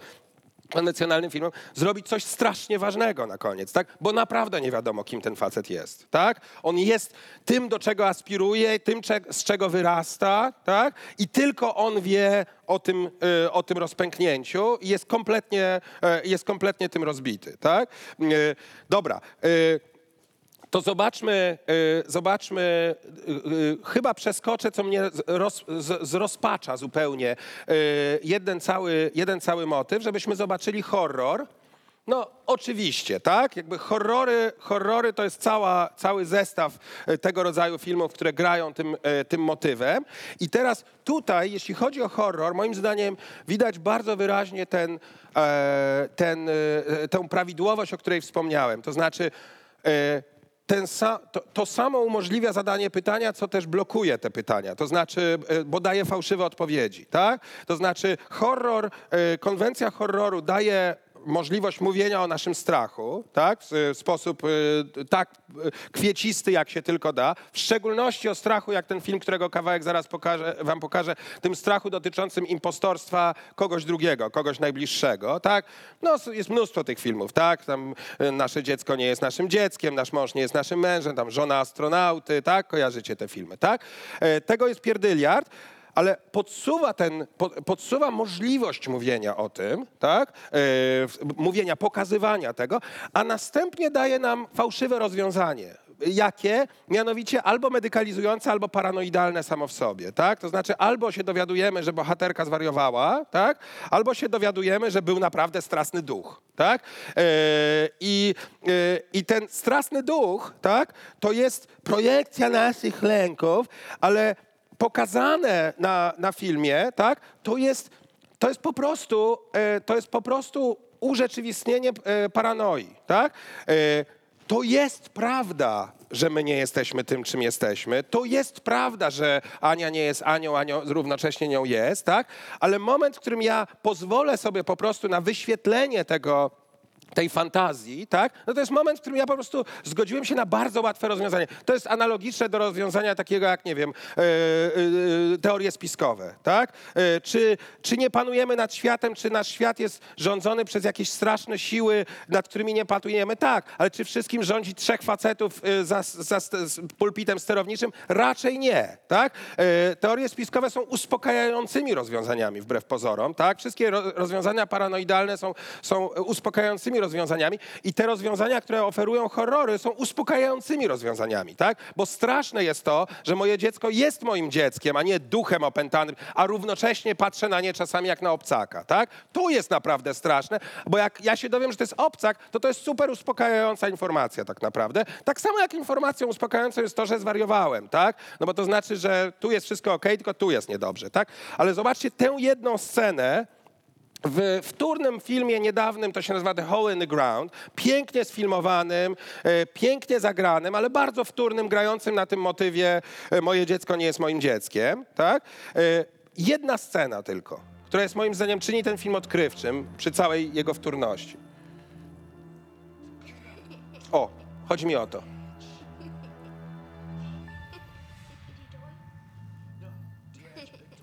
konwencjonalnym filmem, zrobić coś strasznie ważnego na koniec, tak? Bo naprawdę nie wiadomo, kim ten facet jest, tak? On jest tym, do czego aspiruje, tym, z czego wyrasta, tak? I tylko on wie o tym, y, o tym rozpęknięciu i jest kompletnie, y, jest kompletnie tym rozbity, tak? Y, dobra. To zobaczmy, y, zobaczmy, y, y, chyba przeskoczę, co mnie roz, z, zrozpacza zupełnie, jeden cały, jeden cały motyw, żebyśmy zobaczyli horror. No oczywiście, tak? Jakby horrory, horrory to jest cała, cały zestaw tego rodzaju filmów, które grają tym, tym motywem. I teraz tutaj, jeśli chodzi o horror, moim zdaniem widać bardzo wyraźnie ten, e, ten, tę prawidłowość, o której wspomniałem. To znaczy e, ten sa, to, to samo umożliwia zadanie pytania, co też blokuje te pytania. To znaczy, e, bo daje fałszywe odpowiedzi, tak? To znaczy, horror, e, konwencja horroru daje możliwość mówienia o naszym strachu, tak? W sposób e, tak e, kwiecisty, jak się tylko da. W szczególności o strachu, jak ten film, którego kawałek zaraz pokażę, wam pokażę, tym strachu dotyczącym impostorstwa kogoś drugiego, kogoś najbliższego, tak? No, jest mnóstwo tych filmów, tak? Tam e, nasze dziecko nie jest naszym dzieckiem, nasz mąż nie jest naszym mężem, tam żona astronauty, tak? Kojarzycie te filmy, tak? E, Tego jest pierdyliard. Ale podsuwa, ten, po- podsuwa możliwość mówienia o tym, tak? E, mówienia, pokazywania tego, a następnie daje nam fałszywe rozwiązanie. Jakie? Mianowicie albo medykalizujące, albo paranoidalne samo w sobie, tak? To znaczy albo się dowiadujemy, że bohaterka zwariowała, tak? Albo się dowiadujemy, że był naprawdę straszny duch, tak? E, I, e, I ten straszny duch, tak? To jest projekcja naszych lęków, ale pokazane na, na filmie, tak? To jest, to jest po prostu, e, to jest po prostu urzeczywistnienie e, paranoi, tak? E, to jest prawda, że my nie jesteśmy tym, czym jesteśmy. To jest prawda, że Ania nie jest Anią, Anią równocześnie nią jest, tak? Ale moment, w którym ja pozwolę sobie po prostu na wyświetlenie tego, tej fantazji, tak? No to jest moment, w którym ja po prostu zgodziłem się na bardzo łatwe rozwiązanie. To jest analogiczne do rozwiązania takiego jak, nie wiem, e, e, teorie spiskowe, tak? E, czy, czy nie panujemy nad światem, czy nasz świat jest rządzony przez jakieś straszne siły, nad którymi nie panujemy? Tak, ale czy wszystkim rządzi trzech facetów za, za z pulpitem sterowniczym? Raczej nie, tak? Teorie spiskowe są uspokajającymi rozwiązaniami, wbrew pozorom, tak? Wszystkie ro, rozwiązania paranoidalne są, są uspokajającymi rozwiązaniami i te rozwiązania, które oferują horrory, są uspokajającymi rozwiązaniami, tak? Bo straszne jest to, że moje dziecko jest moim dzieckiem, a nie duchem opętanym, a równocześnie patrzę na nie czasami jak na obcaka, tak? Tu jest naprawdę straszne, bo jak ja się dowiem, że to jest obcak, to to jest super uspokajająca informacja tak naprawdę. Tak samo jak informacją uspokajającą jest to, że zwariowałem, tak? No bo to znaczy, że tu jest wszystko ok, tylko tu jest niedobrze, tak? Ale zobaczcie tę jedną scenę, w wtórnym filmie niedawnym, to się nazywa The Hole in the Ground, pięknie sfilmowanym, e, pięknie zagranym, ale bardzo wtórnym, grającym na tym motywie e, moje dziecko nie jest moim dzieckiem, tak? E, jedna scena tylko, która jest moim zdaniem czyni ten film odkrywczym przy całej jego wtórności. O, chodzi mi o to.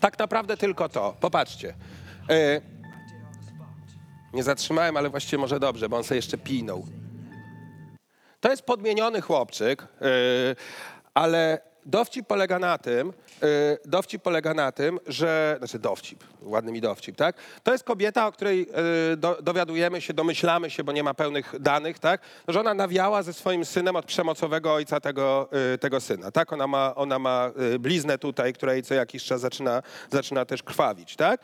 Tak naprawdę tylko to. Popatrzcie. Nie zatrzymałem, ale właściwie może dobrze, bo on sobie jeszcze pinął. To jest podmieniony chłopczyk, yy, ale dowcip polega na tym, yy, dowcip polega na tym, że, znaczy dowcip, ładny mi dowcip, tak? To jest kobieta, o której do, dowiadujemy się, domyślamy się, bo nie ma pełnych danych, tak? Że ona nawiała ze swoim synem od przemocowego ojca tego, tego syna, tak? Ona ma, ona ma bliznę tutaj, której co jakiś czas zaczyna, zaczyna też krwawić, tak?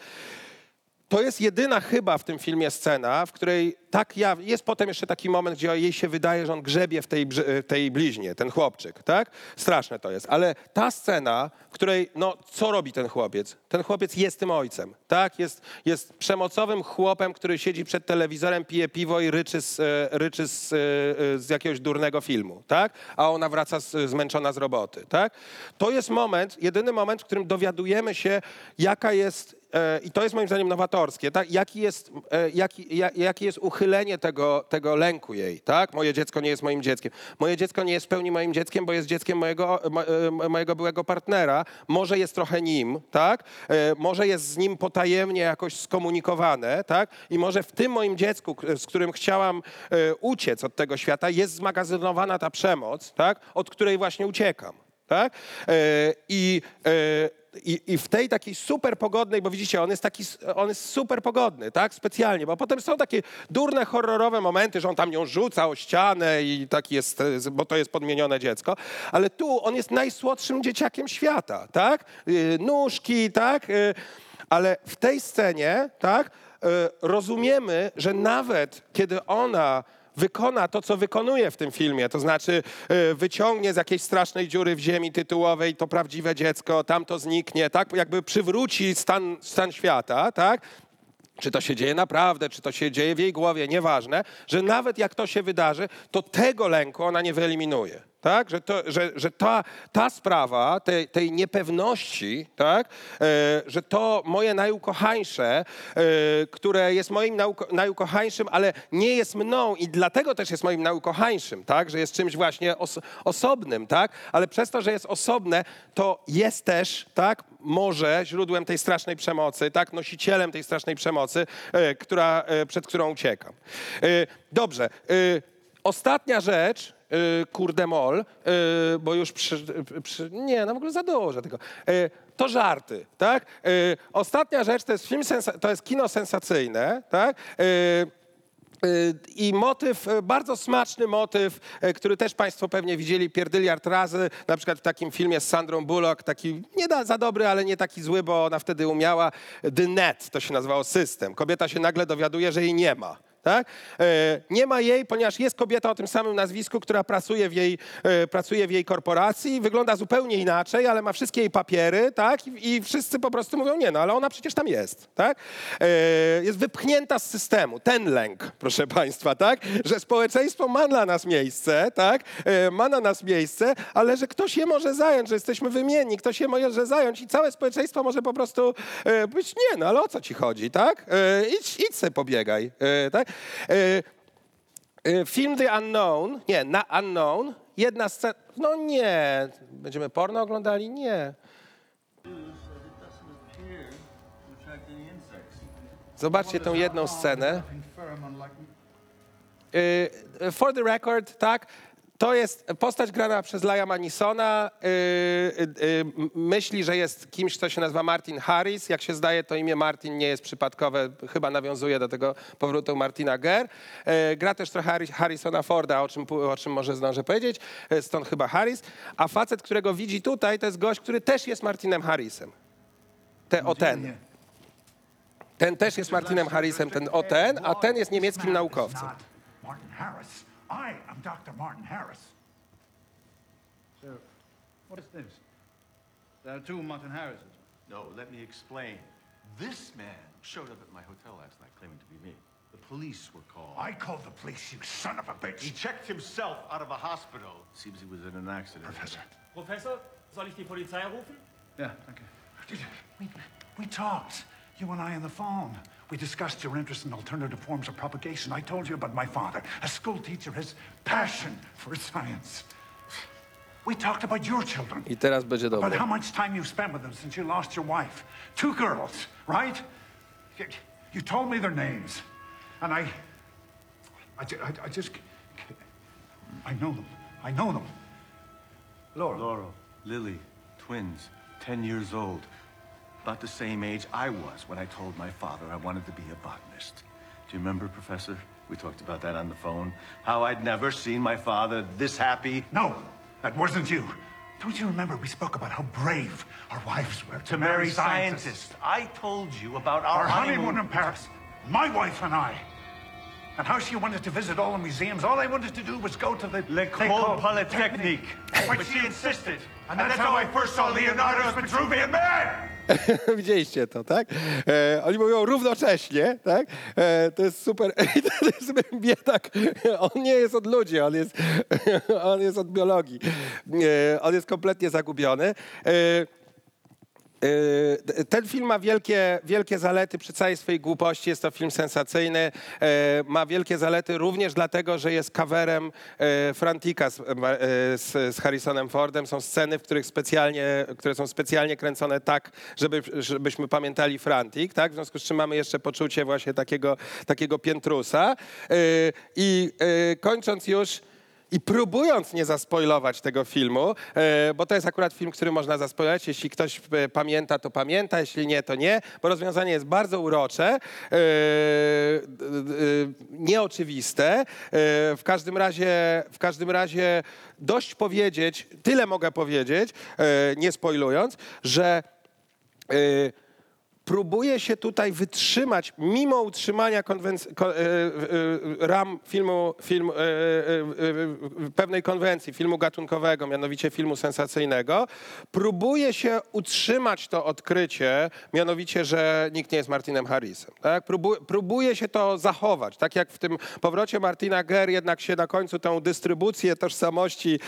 To jest jedyna chyba w tym filmie scena, w której tak ja, jest potem jeszcze taki moment, gdzie jej się wydaje, że on grzebie w tej, tej bliźnie, ten chłopczyk, tak? Straszne to jest. Ale ta scena, w której, no, co robi ten chłopiec? Ten chłopiec jest tym ojcem, tak? Jest, jest przemocowym chłopem, który siedzi przed telewizorem, pije piwo i ryczy z, e, ryczy z, e, z jakiegoś durnego filmu, tak? A ona wraca z, zmęczona z roboty, tak? To jest moment, jedyny moment, w którym dowiadujemy się, jaka jest E, i to jest moim zdaniem nowatorskie, tak? jaki jest, e, jaki, ja- jakie jest uchylenie tego, tego lęku jej. Tak? Moje dziecko nie jest moim dzieckiem. Moje dziecko nie jest w pełni moim dzieckiem, bo jest dzieckiem mojego, mo- e, mojego byłego partnera. Może jest trochę nim, tak? E, może jest z nim potajemnie jakoś skomunikowane, tak? i może w tym moim dziecku, z którym chciałam e, uciec od tego świata, jest zmagazynowana ta przemoc, tak? od której właśnie uciekam. Tak? E, I, e, i, I w tej takiej super pogodnej, bo widzicie, on jest taki, on jest super pogodny, tak? Specjalnie, bo potem są takie durne, horrorowe momenty, że on tam ją rzuca o ścianę i taki jest, bo to jest podmienione dziecko. Ale tu on jest najsłodszym dzieciakiem świata, tak? Y, Nóżki, tak? Y, Ale w tej scenie, tak? y, Rozumiemy, że nawet kiedy ona wykona to, co wykonuje w tym filmie, to znaczy y, wyciągnie z jakiejś strasznej dziury w ziemi tytułowej to prawdziwe dziecko, tam to zniknie, tak? Jakby przywróci stan, stan świata, tak? Czy to się dzieje naprawdę, czy to się dzieje w jej głowie, nieważne, że nawet jak to się wydarzy, to tego lęku ona nie wyeliminuje. Tak? Że, to, że, że ta, ta sprawa, tej, tej niepewności, tak? E, że to moje najukochańsze, e, które jest moim nauko, najukochańszym, ale nie jest mną i dlatego też jest moim najukochańszym, tak? że jest czymś właśnie os, osobnym, tak? ale przez to, że jest osobne, to jest też tak? może źródłem tej strasznej przemocy, tak? nosicielem tej strasznej przemocy, e, która, przed którą uciekam. Dobrze. Ostatnia rzecz, kurde mol, e, bo już przy, przy, nie, no w ogóle za dużo tego. E, to żarty, tak? Ostatnia rzecz to jest film, to jest kino sensacyjne, tak? Y, I motyw, y, bardzo smaczny motyw, y, który też Państwo pewnie widzieli pierdyliard razy, na przykład w takim filmie z Sandrą Bullock, taki nie da, za dobry, ale nie taki zły, bo ona wtedy umiała. The Net to się nazywało system. Kobieta się nagle dowiaduje, że jej nie ma. Tak? E, Nie ma jej, ponieważ jest kobieta o tym samym nazwisku, która pracuje w jej, e, pracuje w jej korporacji, wygląda zupełnie inaczej, ale ma wszystkie jej papiery, tak? I, wszyscy po prostu mówią, nie, no ale ona przecież tam jest, tak? E, Jest wypchnięta z systemu. Ten lęk, proszę Państwa, tak? Że społeczeństwo ma dla nas miejsce, tak? Ma na nas miejsce, ale że ktoś je może zająć, że jesteśmy wymienni, ktoś je może zająć i całe społeczeństwo może po prostu być, nie, no ale o co ci chodzi, tak? Idź, idź pobiegaj, tak? E, e, Film The Unknown, nie, na Unknown, jedna scena, no nie, będziemy porno oglądali? Nie. Zobaczcie tę jedną scenę. Y, For the record, tak, to jest postać grana przez Laia Manisona. y, y, y, myśli, że jest kimś, kto się nazywa Martin Harris. Jak się zdaje, to imię Martin nie jest przypadkowe. Chyba nawiązuje do tego powrotu Martina Ger. Gra też trochę Harri- Harrisona Forda, o czym, o czym może zdążę powiedzieć. Stąd chyba Harris. A facet, którego widzi tutaj, to jest gość, który też jest Martinem Harrisem. Te, o ten. Ten też jest Martinem Harrisem, ten o ten, a ten jest niemieckim naukowcem. Martin Harris. I am Dr. Martin Harris. So, what is this? There are two Martin Harrises. No, let me explain. This man showed up at my hotel last night claiming to be me. The police were called. I called the police, you son of a bitch! He checked himself out of a hospital. Seems he was in an accident. Professor, Professor, soll ich die Polizei rufen? Yeah, okay. we, we talked, you and I on the phone. We discussed your interest in alternative forms of propagation. I told you about my father, a school teacher, his passion for science. We talked about your children. I teraz będzie About dobre. how much time you've spent with them since you lost your wife. Two girls, right? You, you told me their names. And I. I, ju- I, I just. I know them. I know them. Laura. Laurel, Lily, twins, 10 years old. About the same age I was when I told my father I wanted to be a botanist. Do you remember, Professor? We talked about that on the phone. How I'd never seen my father this happy. No, that wasn't you. Don't you remember we spoke about how brave our wives were To marry scientists. I told you about our, Our honeymoon in Paris, my wife and I. And how she wanted to visit all the museums. All I wanted to do was go to the L'École Polytechnique. But she insisted. And that's how I first saw Leonardo's Vitruvian Man! (laughs) Widzieliście to, tak? E, oni mówią równocześnie, tak? E, to jest super. (laughs) to jest biedak. On nie jest od ludzi, on jest, (laughs) on jest od biologii. E, on jest kompletnie zagubiony. E, ten film ma wielkie, wielkie zalety przy całej swojej głupości. Jest to film sensacyjny. E, ma wielkie zalety również dlatego, że jest coverem e, Frantika z, z, z Harrisonem Fordem. Są sceny, w których specjalnie, które są specjalnie kręcone tak, żeby, żebyśmy pamiętali Frantik. Tak? W związku z czym mamy jeszcze poczucie właśnie takiego, takiego piętrusa. I kończąc już, i próbując nie zaspoilować tego filmu, e, bo to jest akurat film, który można zaspoilować. Jeśli ktoś e, pamięta, to pamięta, jeśli nie, to nie, bo rozwiązanie jest bardzo urocze, e, nieoczywiste. W każdym razie, w każdym razie dość powiedzieć, tyle mogę powiedzieć, nie spoilując, że próbuje się tutaj wytrzymać, mimo utrzymania konwenc- ko- e, e, e, ram filmu, film, pewnej konwencji, filmu gatunkowego, mianowicie filmu sensacyjnego, próbuje się utrzymać to odkrycie, mianowicie, że nikt nie jest Martinem Harrisem. Tak? Próbu- próbuje się to zachować, tak jak w tym powrocie Martina Ger jednak się na końcu tę dystrybucję tożsamości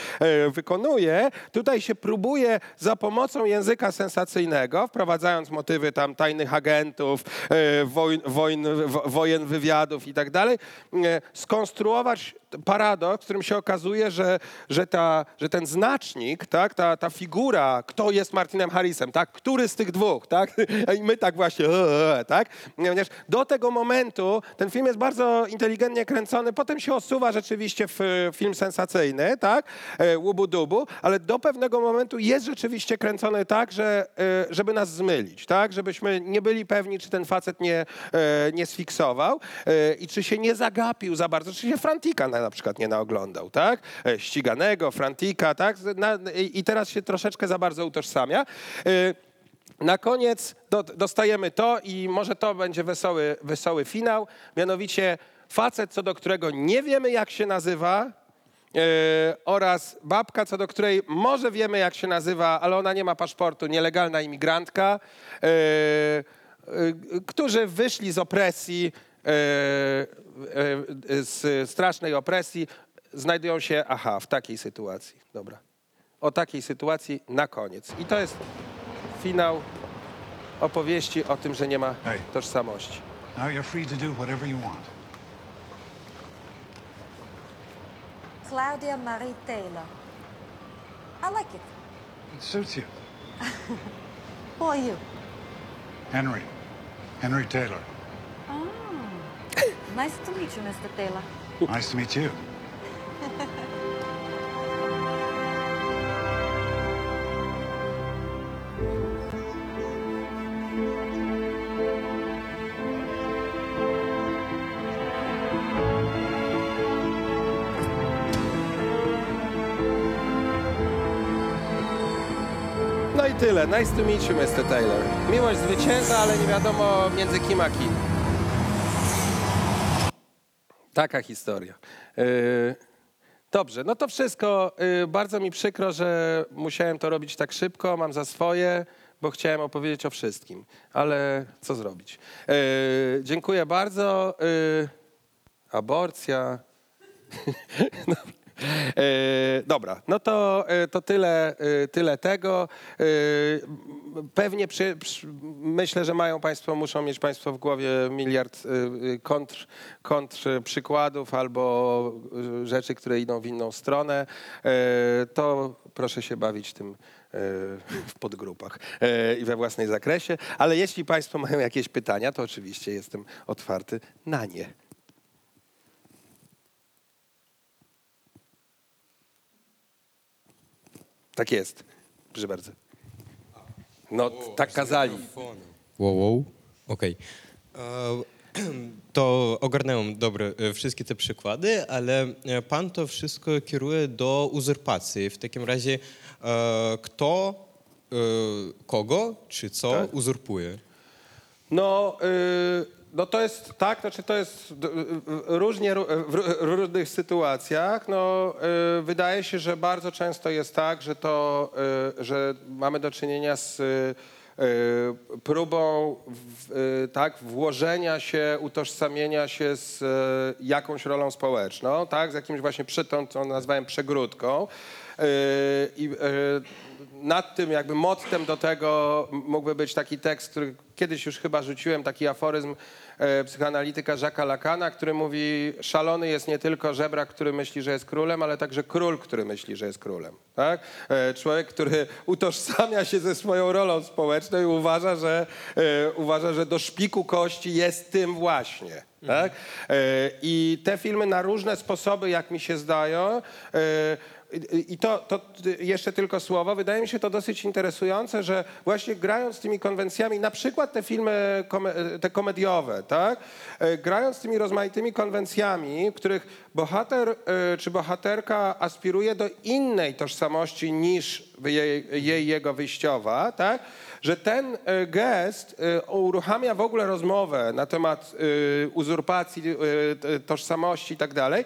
wykonuje, tutaj się próbuje za pomocą języka sensacyjnego, wprowadzając motywy tam tajnych agentów, e, wojn, wojn, wo- wojen wywiadów i tak dalej, e, skonstruować paradoks, w którym się okazuje, że, że, ta, że ten znacznik, tak, ta, ta figura, kto jest Martinem Harrisem, tak, który z tych dwóch, tak, (laughs) i my tak właśnie, e, e, tak, ponieważ do tego momentu ten film jest bardzo inteligentnie kręcony, potem się osuwa rzeczywiście w e, film sensacyjny, tak, e, łubu dubu, ale do pewnego momentu jest rzeczywiście kręcony tak, że, e, żeby nas zmylić, tak, żebyśmy nie byli pewni, czy ten facet nie, e, nie sfiksował e, i czy się nie zagapił za bardzo, czy się Frantika na, na przykład nie naoglądał, tak, E, ściganego, Frantika, tak, i teraz się troszeczkę za bardzo utożsamia. E, na koniec do, dostajemy to i może to będzie wesoły, wesoły finał, mianowicie facet, co do którego nie wiemy jak się nazywa e, oraz babka, co do której może wiemy jak się nazywa, ale ona nie ma paszportu, nielegalna imigrantka, e, e, którzy wyszli z opresji, z strasznej opresji, znajdują się, aha, w takiej sytuacji. Dobra. O takiej sytuacji na koniec. I to jest finał opowieści o tym, że nie ma tożsamości. Now you're free to do whatever you want. Claudia Marie Taylor. I like it. It suits you. Who are you? Henry. Henry Taylor. Nice to meet you, Mr. Taylor. Nice to meet you. No i tyle. Nice to meet you, Mr. Taylor. Miłość zwycięża, ale nie wiadomo między kim a kim. Taka historia. Yy, Dobrze, no to wszystko. Yy, Bardzo mi przykro, że musiałem to robić tak szybko. Mam za swoje, bo chciałem opowiedzieć o wszystkim. Ale co zrobić? Yy, Dziękuję bardzo. Aborcja. (laughs) E, dobra, no to, e, to tyle, e, tyle tego. Pewnie przy, przy, myślę, że mają Państwo, muszą mieć Państwo w głowie miliard kontr, kontr przykładów albo rzeczy, które idą w inną stronę. To proszę się bawić tym w podgrupach i we własnej zakresie. Ale jeśli Państwo mają jakieś pytania, to oczywiście jestem otwarty na nie. Tak jest. Proszę bardzo. No, tak kazali. Wow, wow. Okej. E, (clears throat) To ogarnąłem dobre e, wszystkie te przykłady, ale e, pan to wszystko kieruje do uzurpacji. W takim razie e, kto, e, kogo czy co Tak. uzurpuje? No, y, no to jest tak, znaczy to jest y, y, różnie ró- w ró- różnych sytuacjach. No, y, wydaje się, że bardzo często jest tak, że to, y, że mamy do czynienia z y, y, próbą y, tak, włożenia się, utożsamienia się z y, jakąś rolą społeczną, tak, z jakimś właśnie przy, tą, co nazwałem przegródką. Y, I y, nad tym jakby mottem do tego mógłby być taki tekst, który kiedyś już chyba rzuciłem, taki aforyzm e, psychoanalityka Jacques'a Lacana, który mówi, szalony jest nie tylko żebrak, który myśli, że jest królem, ale także król, który myśli, że jest królem. Tak? Człowiek, który utożsamia się ze swoją rolą społeczną i uważa, że, uważa, że do szpiku kości jest tym właśnie. Tak? E, I te filmy na różne sposoby, jak mi się zdają, i to, to jeszcze tylko słowo. Wydaje mi się to dosyć interesujące, że właśnie grając tymi konwencjami, na przykład te filmy te komediowe, tak? E, grając tymi rozmaitymi konwencjami, w których bohater e, czy bohaterka aspiruje do innej tożsamości niż jej, jej jego wyjściowa, tak? że ten e, gest uruchamia w ogóle rozmowę na temat uzurpacji tożsamości i tak dalej.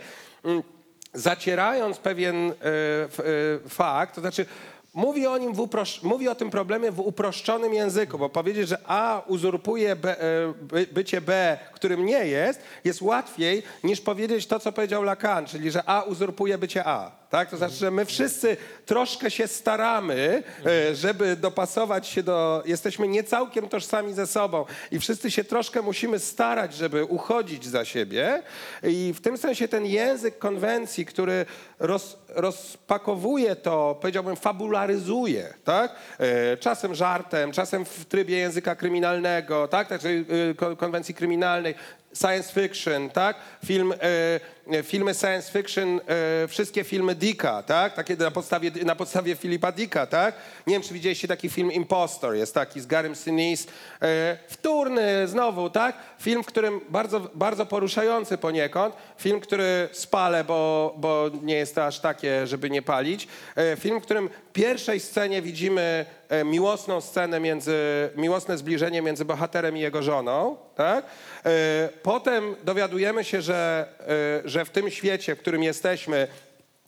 Zacierając pewien e, e, fakt, to znaczy mówi o nim w mówi o tym problemie w uproszczonym języku, bo powiedzieć, że A uzurpuje B, e, by, bycie B, którym nie jest, jest łatwiej niż powiedzieć to, co powiedział Lacan, czyli że A uzurpuje bycie A. Tak? To znaczy, że my wszyscy troszkę się staramy, e, żeby dopasować się do... Jesteśmy nie całkiem tożsami ze sobą i wszyscy się troszkę musimy starać, żeby uchodzić za siebie. I w tym sensie ten język konwencji, który roz, rozpakowuje to, powiedziałbym, fabularyzuje, tak? E, Czasem żartem, czasem w trybie języka kryminalnego, tak? Także ko- konwencji kryminalnej, science fiction, tak? Film, e, filmy science fiction, e, wszystkie filmy Dicka, tak? Takie na podstawie, na podstawie Filipa Dicka, tak? Nie wiem, czy widzieliście taki film Impostor, jest taki z Garym Sinise. E, wtórny znowu, tak? Film, w którym bardzo, bardzo poruszający poniekąd. Film, który spalę, bo, bo nie jest to aż takie, żeby nie palić. E, film, w którym w pierwszej scenie widzimy e, miłosną scenę między, miłosne zbliżenie między bohaterem i jego żoną, tak? E, Potem dowiadujemy się, że, e, że w tym świecie, w którym jesteśmy,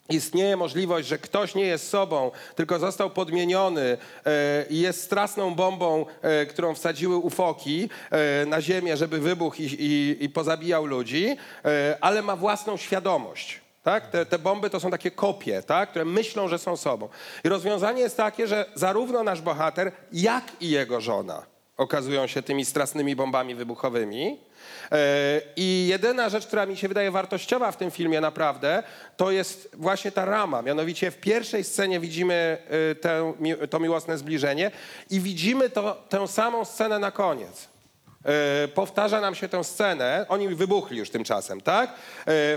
istnieje możliwość, że ktoś nie jest sobą, tylko został podmieniony e, i jest straszną bombą, e, którą wsadziły ufoki e, na ziemię, żeby wybuchł i, i, i pozabijał ludzi, e, ale ma własną świadomość. Tak? Te, te bomby to są takie kopie, tak? które myślą, że są sobą. I rozwiązanie jest takie, że zarówno nasz bohater, jak i jego żona okazują się tymi strasznymi bombami wybuchowymi. E, I jedyna rzecz, która mi się wydaje wartościowa w tym filmie naprawdę, to jest właśnie ta rama. Mianowicie w pierwszej scenie widzimy e, mi- to miłosne zbliżenie i widzimy to, tę samą scenę na koniec. E, powtarza nam się tę scenę, oni wybuchli już tymczasem, tak? E,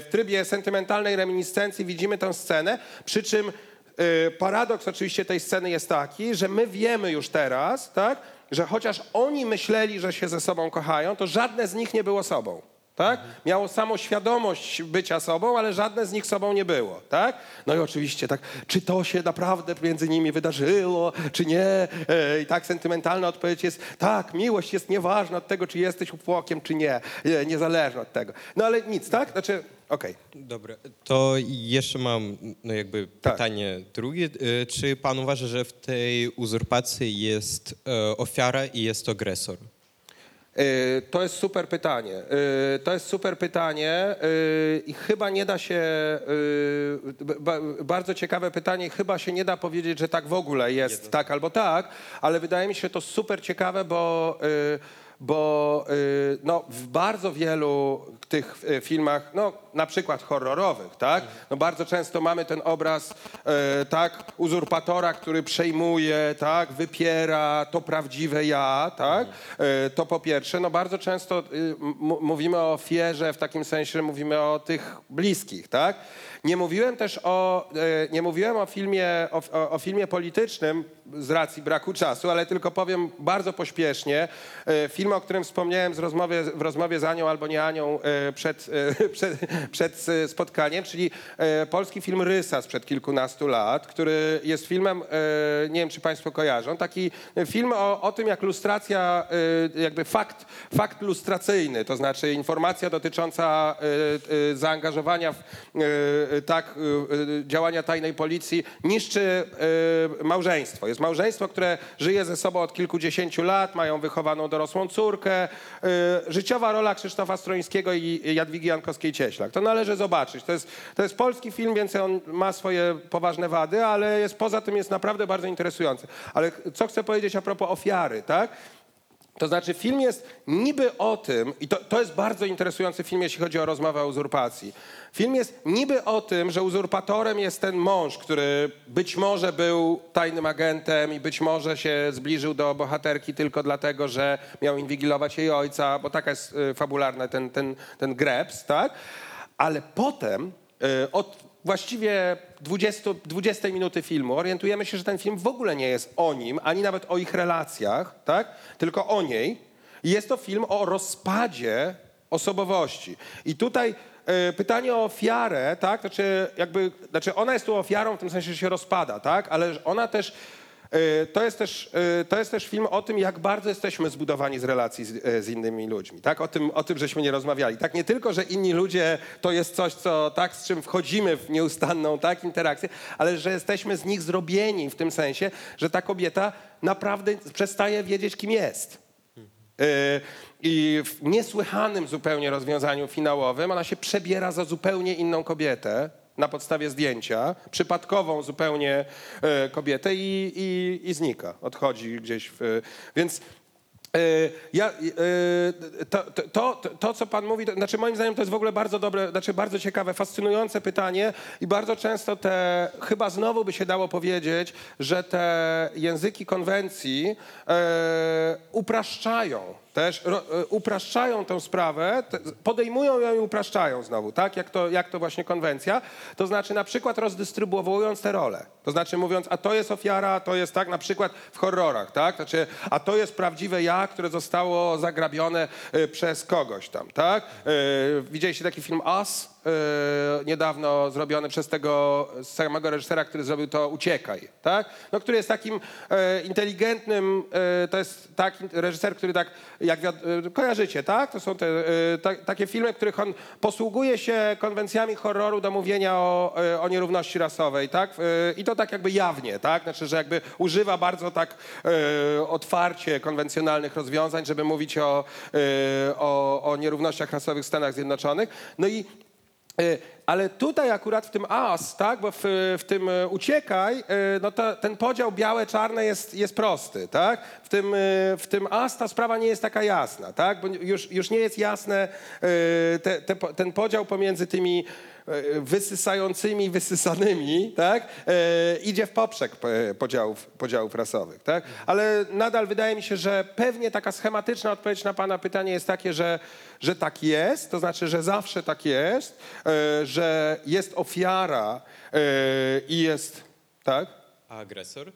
w trybie sentymentalnej reminiscencji widzimy tę scenę, przy czym e, paradoks oczywiście tej sceny jest taki, że my wiemy już teraz, tak? Że chociaż oni myśleli, że się ze sobą kochają, to żadne z nich nie było sobą. Tak? Miało samo świadomość bycia sobą, ale żadne z nich sobą nie było. Tak? No i oczywiście, tak, czy to się naprawdę między nimi wydarzyło, czy nie? E, I tak sentymentalna odpowiedź jest tak, miłość jest nieważna od tego, czy jesteś upłokiem, czy nie. nie niezależna od tego. No ale nic, tak? Znaczy, okej. Dobra, to jeszcze mam no jakby Tak. pytanie drugie. E, Czy pan uważa, że w tej uzurpacji jest e, ofiara i jest agresor? Y, To jest super pytanie. Y, To jest super pytanie y, i chyba nie da się, ba- bardzo ciekawe pytanie, chyba się nie da powiedzieć, że tak w ogóle jest, tak albo tak, ale wydaje mi się to super ciekawe, bo, bo no, w bardzo wielu tych filmach, no na przykład horrorowych, tak? No bardzo często mamy ten obraz, e, tak, uzurpatora, który przejmuje, tak, wypiera to prawdziwe ja, tak? E, to po pierwsze, no bardzo często y, mówimy o ofierze w takim sensie, mówimy o tych bliskich, tak? Nie mówiłem też o, e, nie mówiłem o filmie, o, o, filmie politycznym z racji braku czasu, ale tylko powiem bardzo pośpiesznie. E, Film, o którym wspomniałem z rozmowie, w rozmowie z Anią albo nie Anią e, przed, (laughs) przed, przed e, spotkaniem, czyli e, polski film Rysa sprzed kilkunastu lat, który jest filmem, e, nie wiem czy Państwo kojarzą, taki film o, o tym, jak lustracja, jakby fakt, fakt lustracyjny, to znaczy informacja dotycząca zaangażowania w tak, działania tajnej policji niszczy małżeństwo. Jest małżeństwo, które żyje ze sobą od kilkudziesięciu lat, mają wychowaną dorosłą córkę. Życiowa rola Krzysztofa Strońskiego i Jadwigi Jankowskiej-Cieślak. To należy zobaczyć. To jest, to jest polski film, więc on ma swoje poważne wady, ale jest, poza tym jest naprawdę bardzo interesujący. Ale co chcę powiedzieć a propos ofiary, tak? To znaczy, film jest niby o tym, i to, to jest bardzo interesujący film, jeśli chodzi o rozmowę o uzurpacji. Film jest niby o tym, że uzurpatorem jest ten mąż, który być może był tajnym agentem i być może się zbliżył do bohaterki tylko dlatego, że miał inwigilować jej ojca, bo taka jest y, fabularna ten, ten, ten greps, tak? Ale potem y, od właściwie 20, 20 minuty filmu orientujemy się, że ten film w ogóle nie jest o nim, ani nawet o ich relacjach, tak? tylko o niej. Jest to film o rozpadzie osobowości. I tutaj e, pytanie o ofiarę, tak? Znaczy, jakby, znaczy ona jest tu ofiarą w tym sensie, że się rozpada, tak? ale ona też E, To jest, też, e, to jest też film o tym, jak bardzo jesteśmy zbudowani z relacji z, e, z innymi ludźmi. Tak? O, tym, o tym, żeśmy nie rozmawiali. Tak? Nie tylko, że inni ludzie to jest coś, co, tak, z czym wchodzimy w nieustanną tak, interakcję, ale że jesteśmy z nich zrobieni w tym sensie, że ta kobieta naprawdę przestaje wiedzieć, kim jest. E, I w niesłychanym zupełnie rozwiązaniu finałowym ona się przebiera za zupełnie inną kobietę na podstawie zdjęcia, przypadkową zupełnie e, kobietę i, i, i znika, odchodzi gdzieś. W, więc e, ja, e, to, to, to, to, co pan mówi, to, znaczy moim zdaniem to jest w ogóle bardzo dobre, znaczy bardzo ciekawe, fascynujące pytanie i bardzo często te, chyba znowu by się dało powiedzieć, że te języki konwencji e, upraszczają też ro, e, upraszczają tę sprawę, podejmują ją i upraszczają znowu, tak? Jak to, jak to właśnie konwencja. To znaczy na przykład rozdystrybuowując te role. To znaczy mówiąc, a to jest ofiara, a to jest tak, na przykład w horrorach, tak? Znaczy, a to jest prawdziwe ja, które zostało zagrabione e, przez kogoś tam, tak? E, widzieliście taki film Us? E, niedawno zrobiony przez tego samego reżysera, który zrobił to Uciekaj, tak? No, który jest takim e, inteligentnym, e, to jest taki reżyser, który tak, jak e, kojarzycie, tak? To są te, e, ta, takie filmy, w których on posługuje się konwencjami horroru do mówienia o, e, o nierówności rasowej, tak? I to tak jakby jawnie, tak? Znaczy, że jakby używa bardzo tak otwarcie konwencjonalnych rozwiązań, żeby mówić o, o, o nierównościach rasowych w Stanach Zjednoczonych. No i Ale tutaj akurat w tym as, tak, bo w, w tym e, uciekaj, e, no to ten podział białe-czarne jest, jest prosty, tak? W tym, e, w tym as ta sprawa nie jest taka jasna, tak? Bo już, już nie jest jasne e, te, te, ten podział pomiędzy tymi e, wysysającymi, wysysanymi, tak? E, idzie w poprzek e, podziałów, podziałów rasowych, tak? Ale nadal wydaje mi się, że pewnie taka schematyczna odpowiedź na pana pytanie jest takie, że, że tak jest, to znaczy, że zawsze tak jest, e, że jest ofiara e, i jest, tak? A agresor?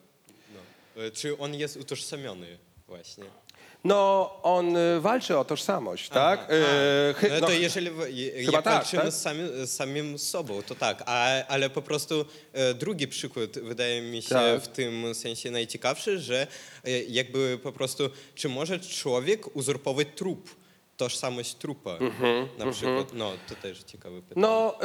No. E, Czy on jest utożsamiony właśnie? No, on walczy o tożsamość, tak? Aha, chy- No no, to jeżeli je- chyba jak tak, walczymy tak? z samym, z samym sobą, to tak, a, ale po prostu drugi przykład wydaje mi się Tak. w tym sensie najciekawszy, że jakby po prostu, czy może człowiek uzurpować trup, tożsamość trupa Mhm, na przykład? No, to też ciekawe pytanie. No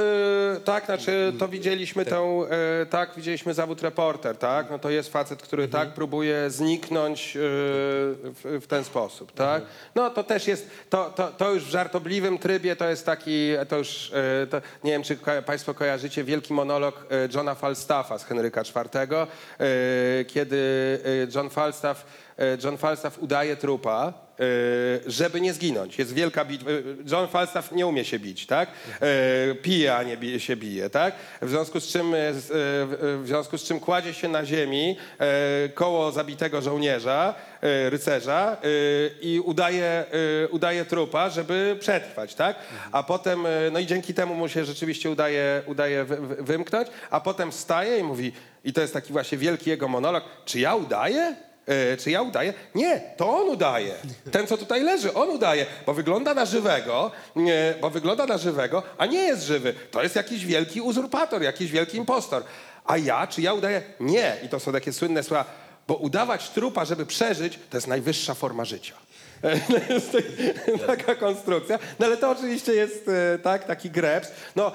y, tak, znaczy to widzieliśmy tą, y, tak, widzieliśmy zawód reporter, tak? No to jest facet, który tak próbuje zniknąć y, w, w ten sposób, tak? No to też jest, to, to, to już w żartobliwym trybie to jest taki, to już, y, to, nie wiem czy ko- państwo kojarzycie wielki monolog y, Johna Falstaffa z Henryka IV, y, kiedy John Falstaff John Falstaff udaje trupa, e, żeby nie zginąć. Jest wielka bitwa. e, John Falstaff nie umie się bić, tak? E, Pije, a nie bije, się bije, tak? W związku z czym, e, e, w związku z czym kładzie się na ziemi e, koło zabitego żołnierza, e, rycerza e, i udaje, e, udaje trupa, żeby przetrwać, tak? A potem, e, no i dzięki temu mu się rzeczywiście udaje, udaje wy, wy- wymknąć, a potem wstaje i mówi, i to jest taki właśnie wielki jego monolog, czy ja udaję? E, czy ja udaję? Nie, to on udaje. Ten, co tutaj leży, on udaje, bo wygląda na żywego, bo wygląda na żywego, a nie jest żywy. To jest jakiś wielki uzurpator, jakiś wielki impostor. A ja, czy ja udaję? Nie. I to są takie słynne słowa, bo udawać trupa, żeby przeżyć, to jest najwyższa forma życia. (laughs) To jest taka konstrukcja. No ale to oczywiście jest e, tak, taki greps. No, e,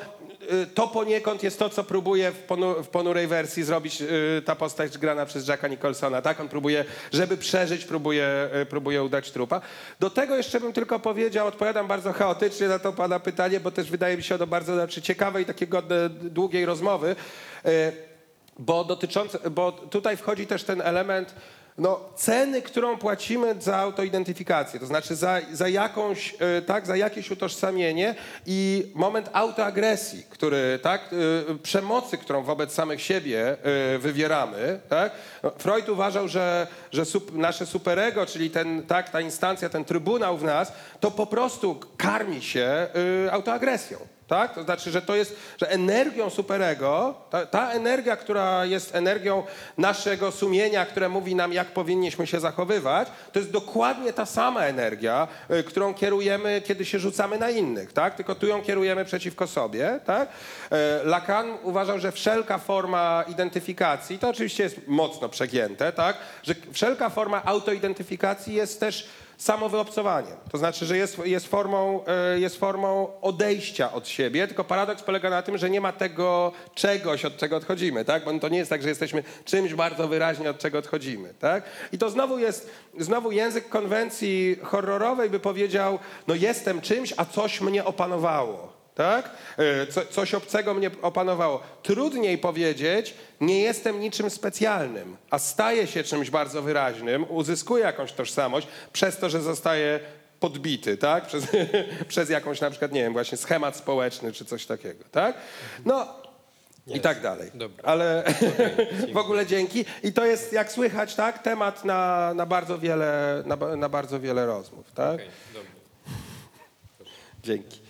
to poniekąd jest to, co próbuje w, ponu, w ponurej wersji zrobić e, ta postać grana przez Jacka Nicholsona. Tak? On próbuje, żeby przeżyć, próbuje, e, próbuje udać trupa. Do tego jeszcze bym tylko powiedział, odpowiadam bardzo chaotycznie na to pana pytanie, bo też wydaje mi się ono bardzo znaczy, ciekawe i takie godne długiej rozmowy. Bo dotyczące, bo tutaj wchodzi też ten element no, ceny, którą płacimy za autoidentyfikację, to znaczy za, za jakąś, e, tak, za jakieś utożsamienie i moment autoagresji, który, tak, e, przemocy, którą wobec samych siebie e, wywieramy, tak. No, Freud uważał, że, że nasze superego, czyli ten, tak, ta instancja, ten trybunał w nas, to po prostu karmi się autoagresją. Tak? To znaczy, że to jest, że energią superego, ta, ta energia, która jest energią naszego sumienia, które mówi nam, jak powinniśmy się zachowywać, to jest dokładnie ta sama energia, y, którą kierujemy, kiedy się rzucamy na innych, tak? Tylko tu ją kierujemy przeciwko sobie, tak? E, Lacan uważał, że wszelka forma identyfikacji, to oczywiście jest mocno przegięte, tak? Że wszelka forma autoidentyfikacji jest też samowyobcowaniem. To znaczy, że jest, jest, formą, e, jest formą odejścia od siebie, tylko paradoks polega na tym, że nie ma tego czegoś, od czego odchodzimy, tak? Bo to nie jest tak, że jesteśmy czymś bardzo wyraźnie, od czego odchodzimy, tak? I to znowu jest, znowu język konwencji horrorowej by powiedział, no jestem czymś, a coś mnie opanowało. Tak? E, Co, coś obcego mnie opanowało. Trudniej powiedzieć, nie jestem niczym specjalnym, a staję się czymś bardzo wyraźnym, uzyskuję jakąś tożsamość przez to, że zostaję podbity, tak? (laughs) Przez, przez jakąś na przykład, nie wiem, właśnie schemat społeczny czy coś takiego, tak? No i tak dalej. Dobra. Ale (laughs) w ogóle dzięki. I to jest, jak słychać, tak, temat na, na, bardzo, wiele, na, na bardzo wiele rozmów, tak? Okej, dobra. Dzięki.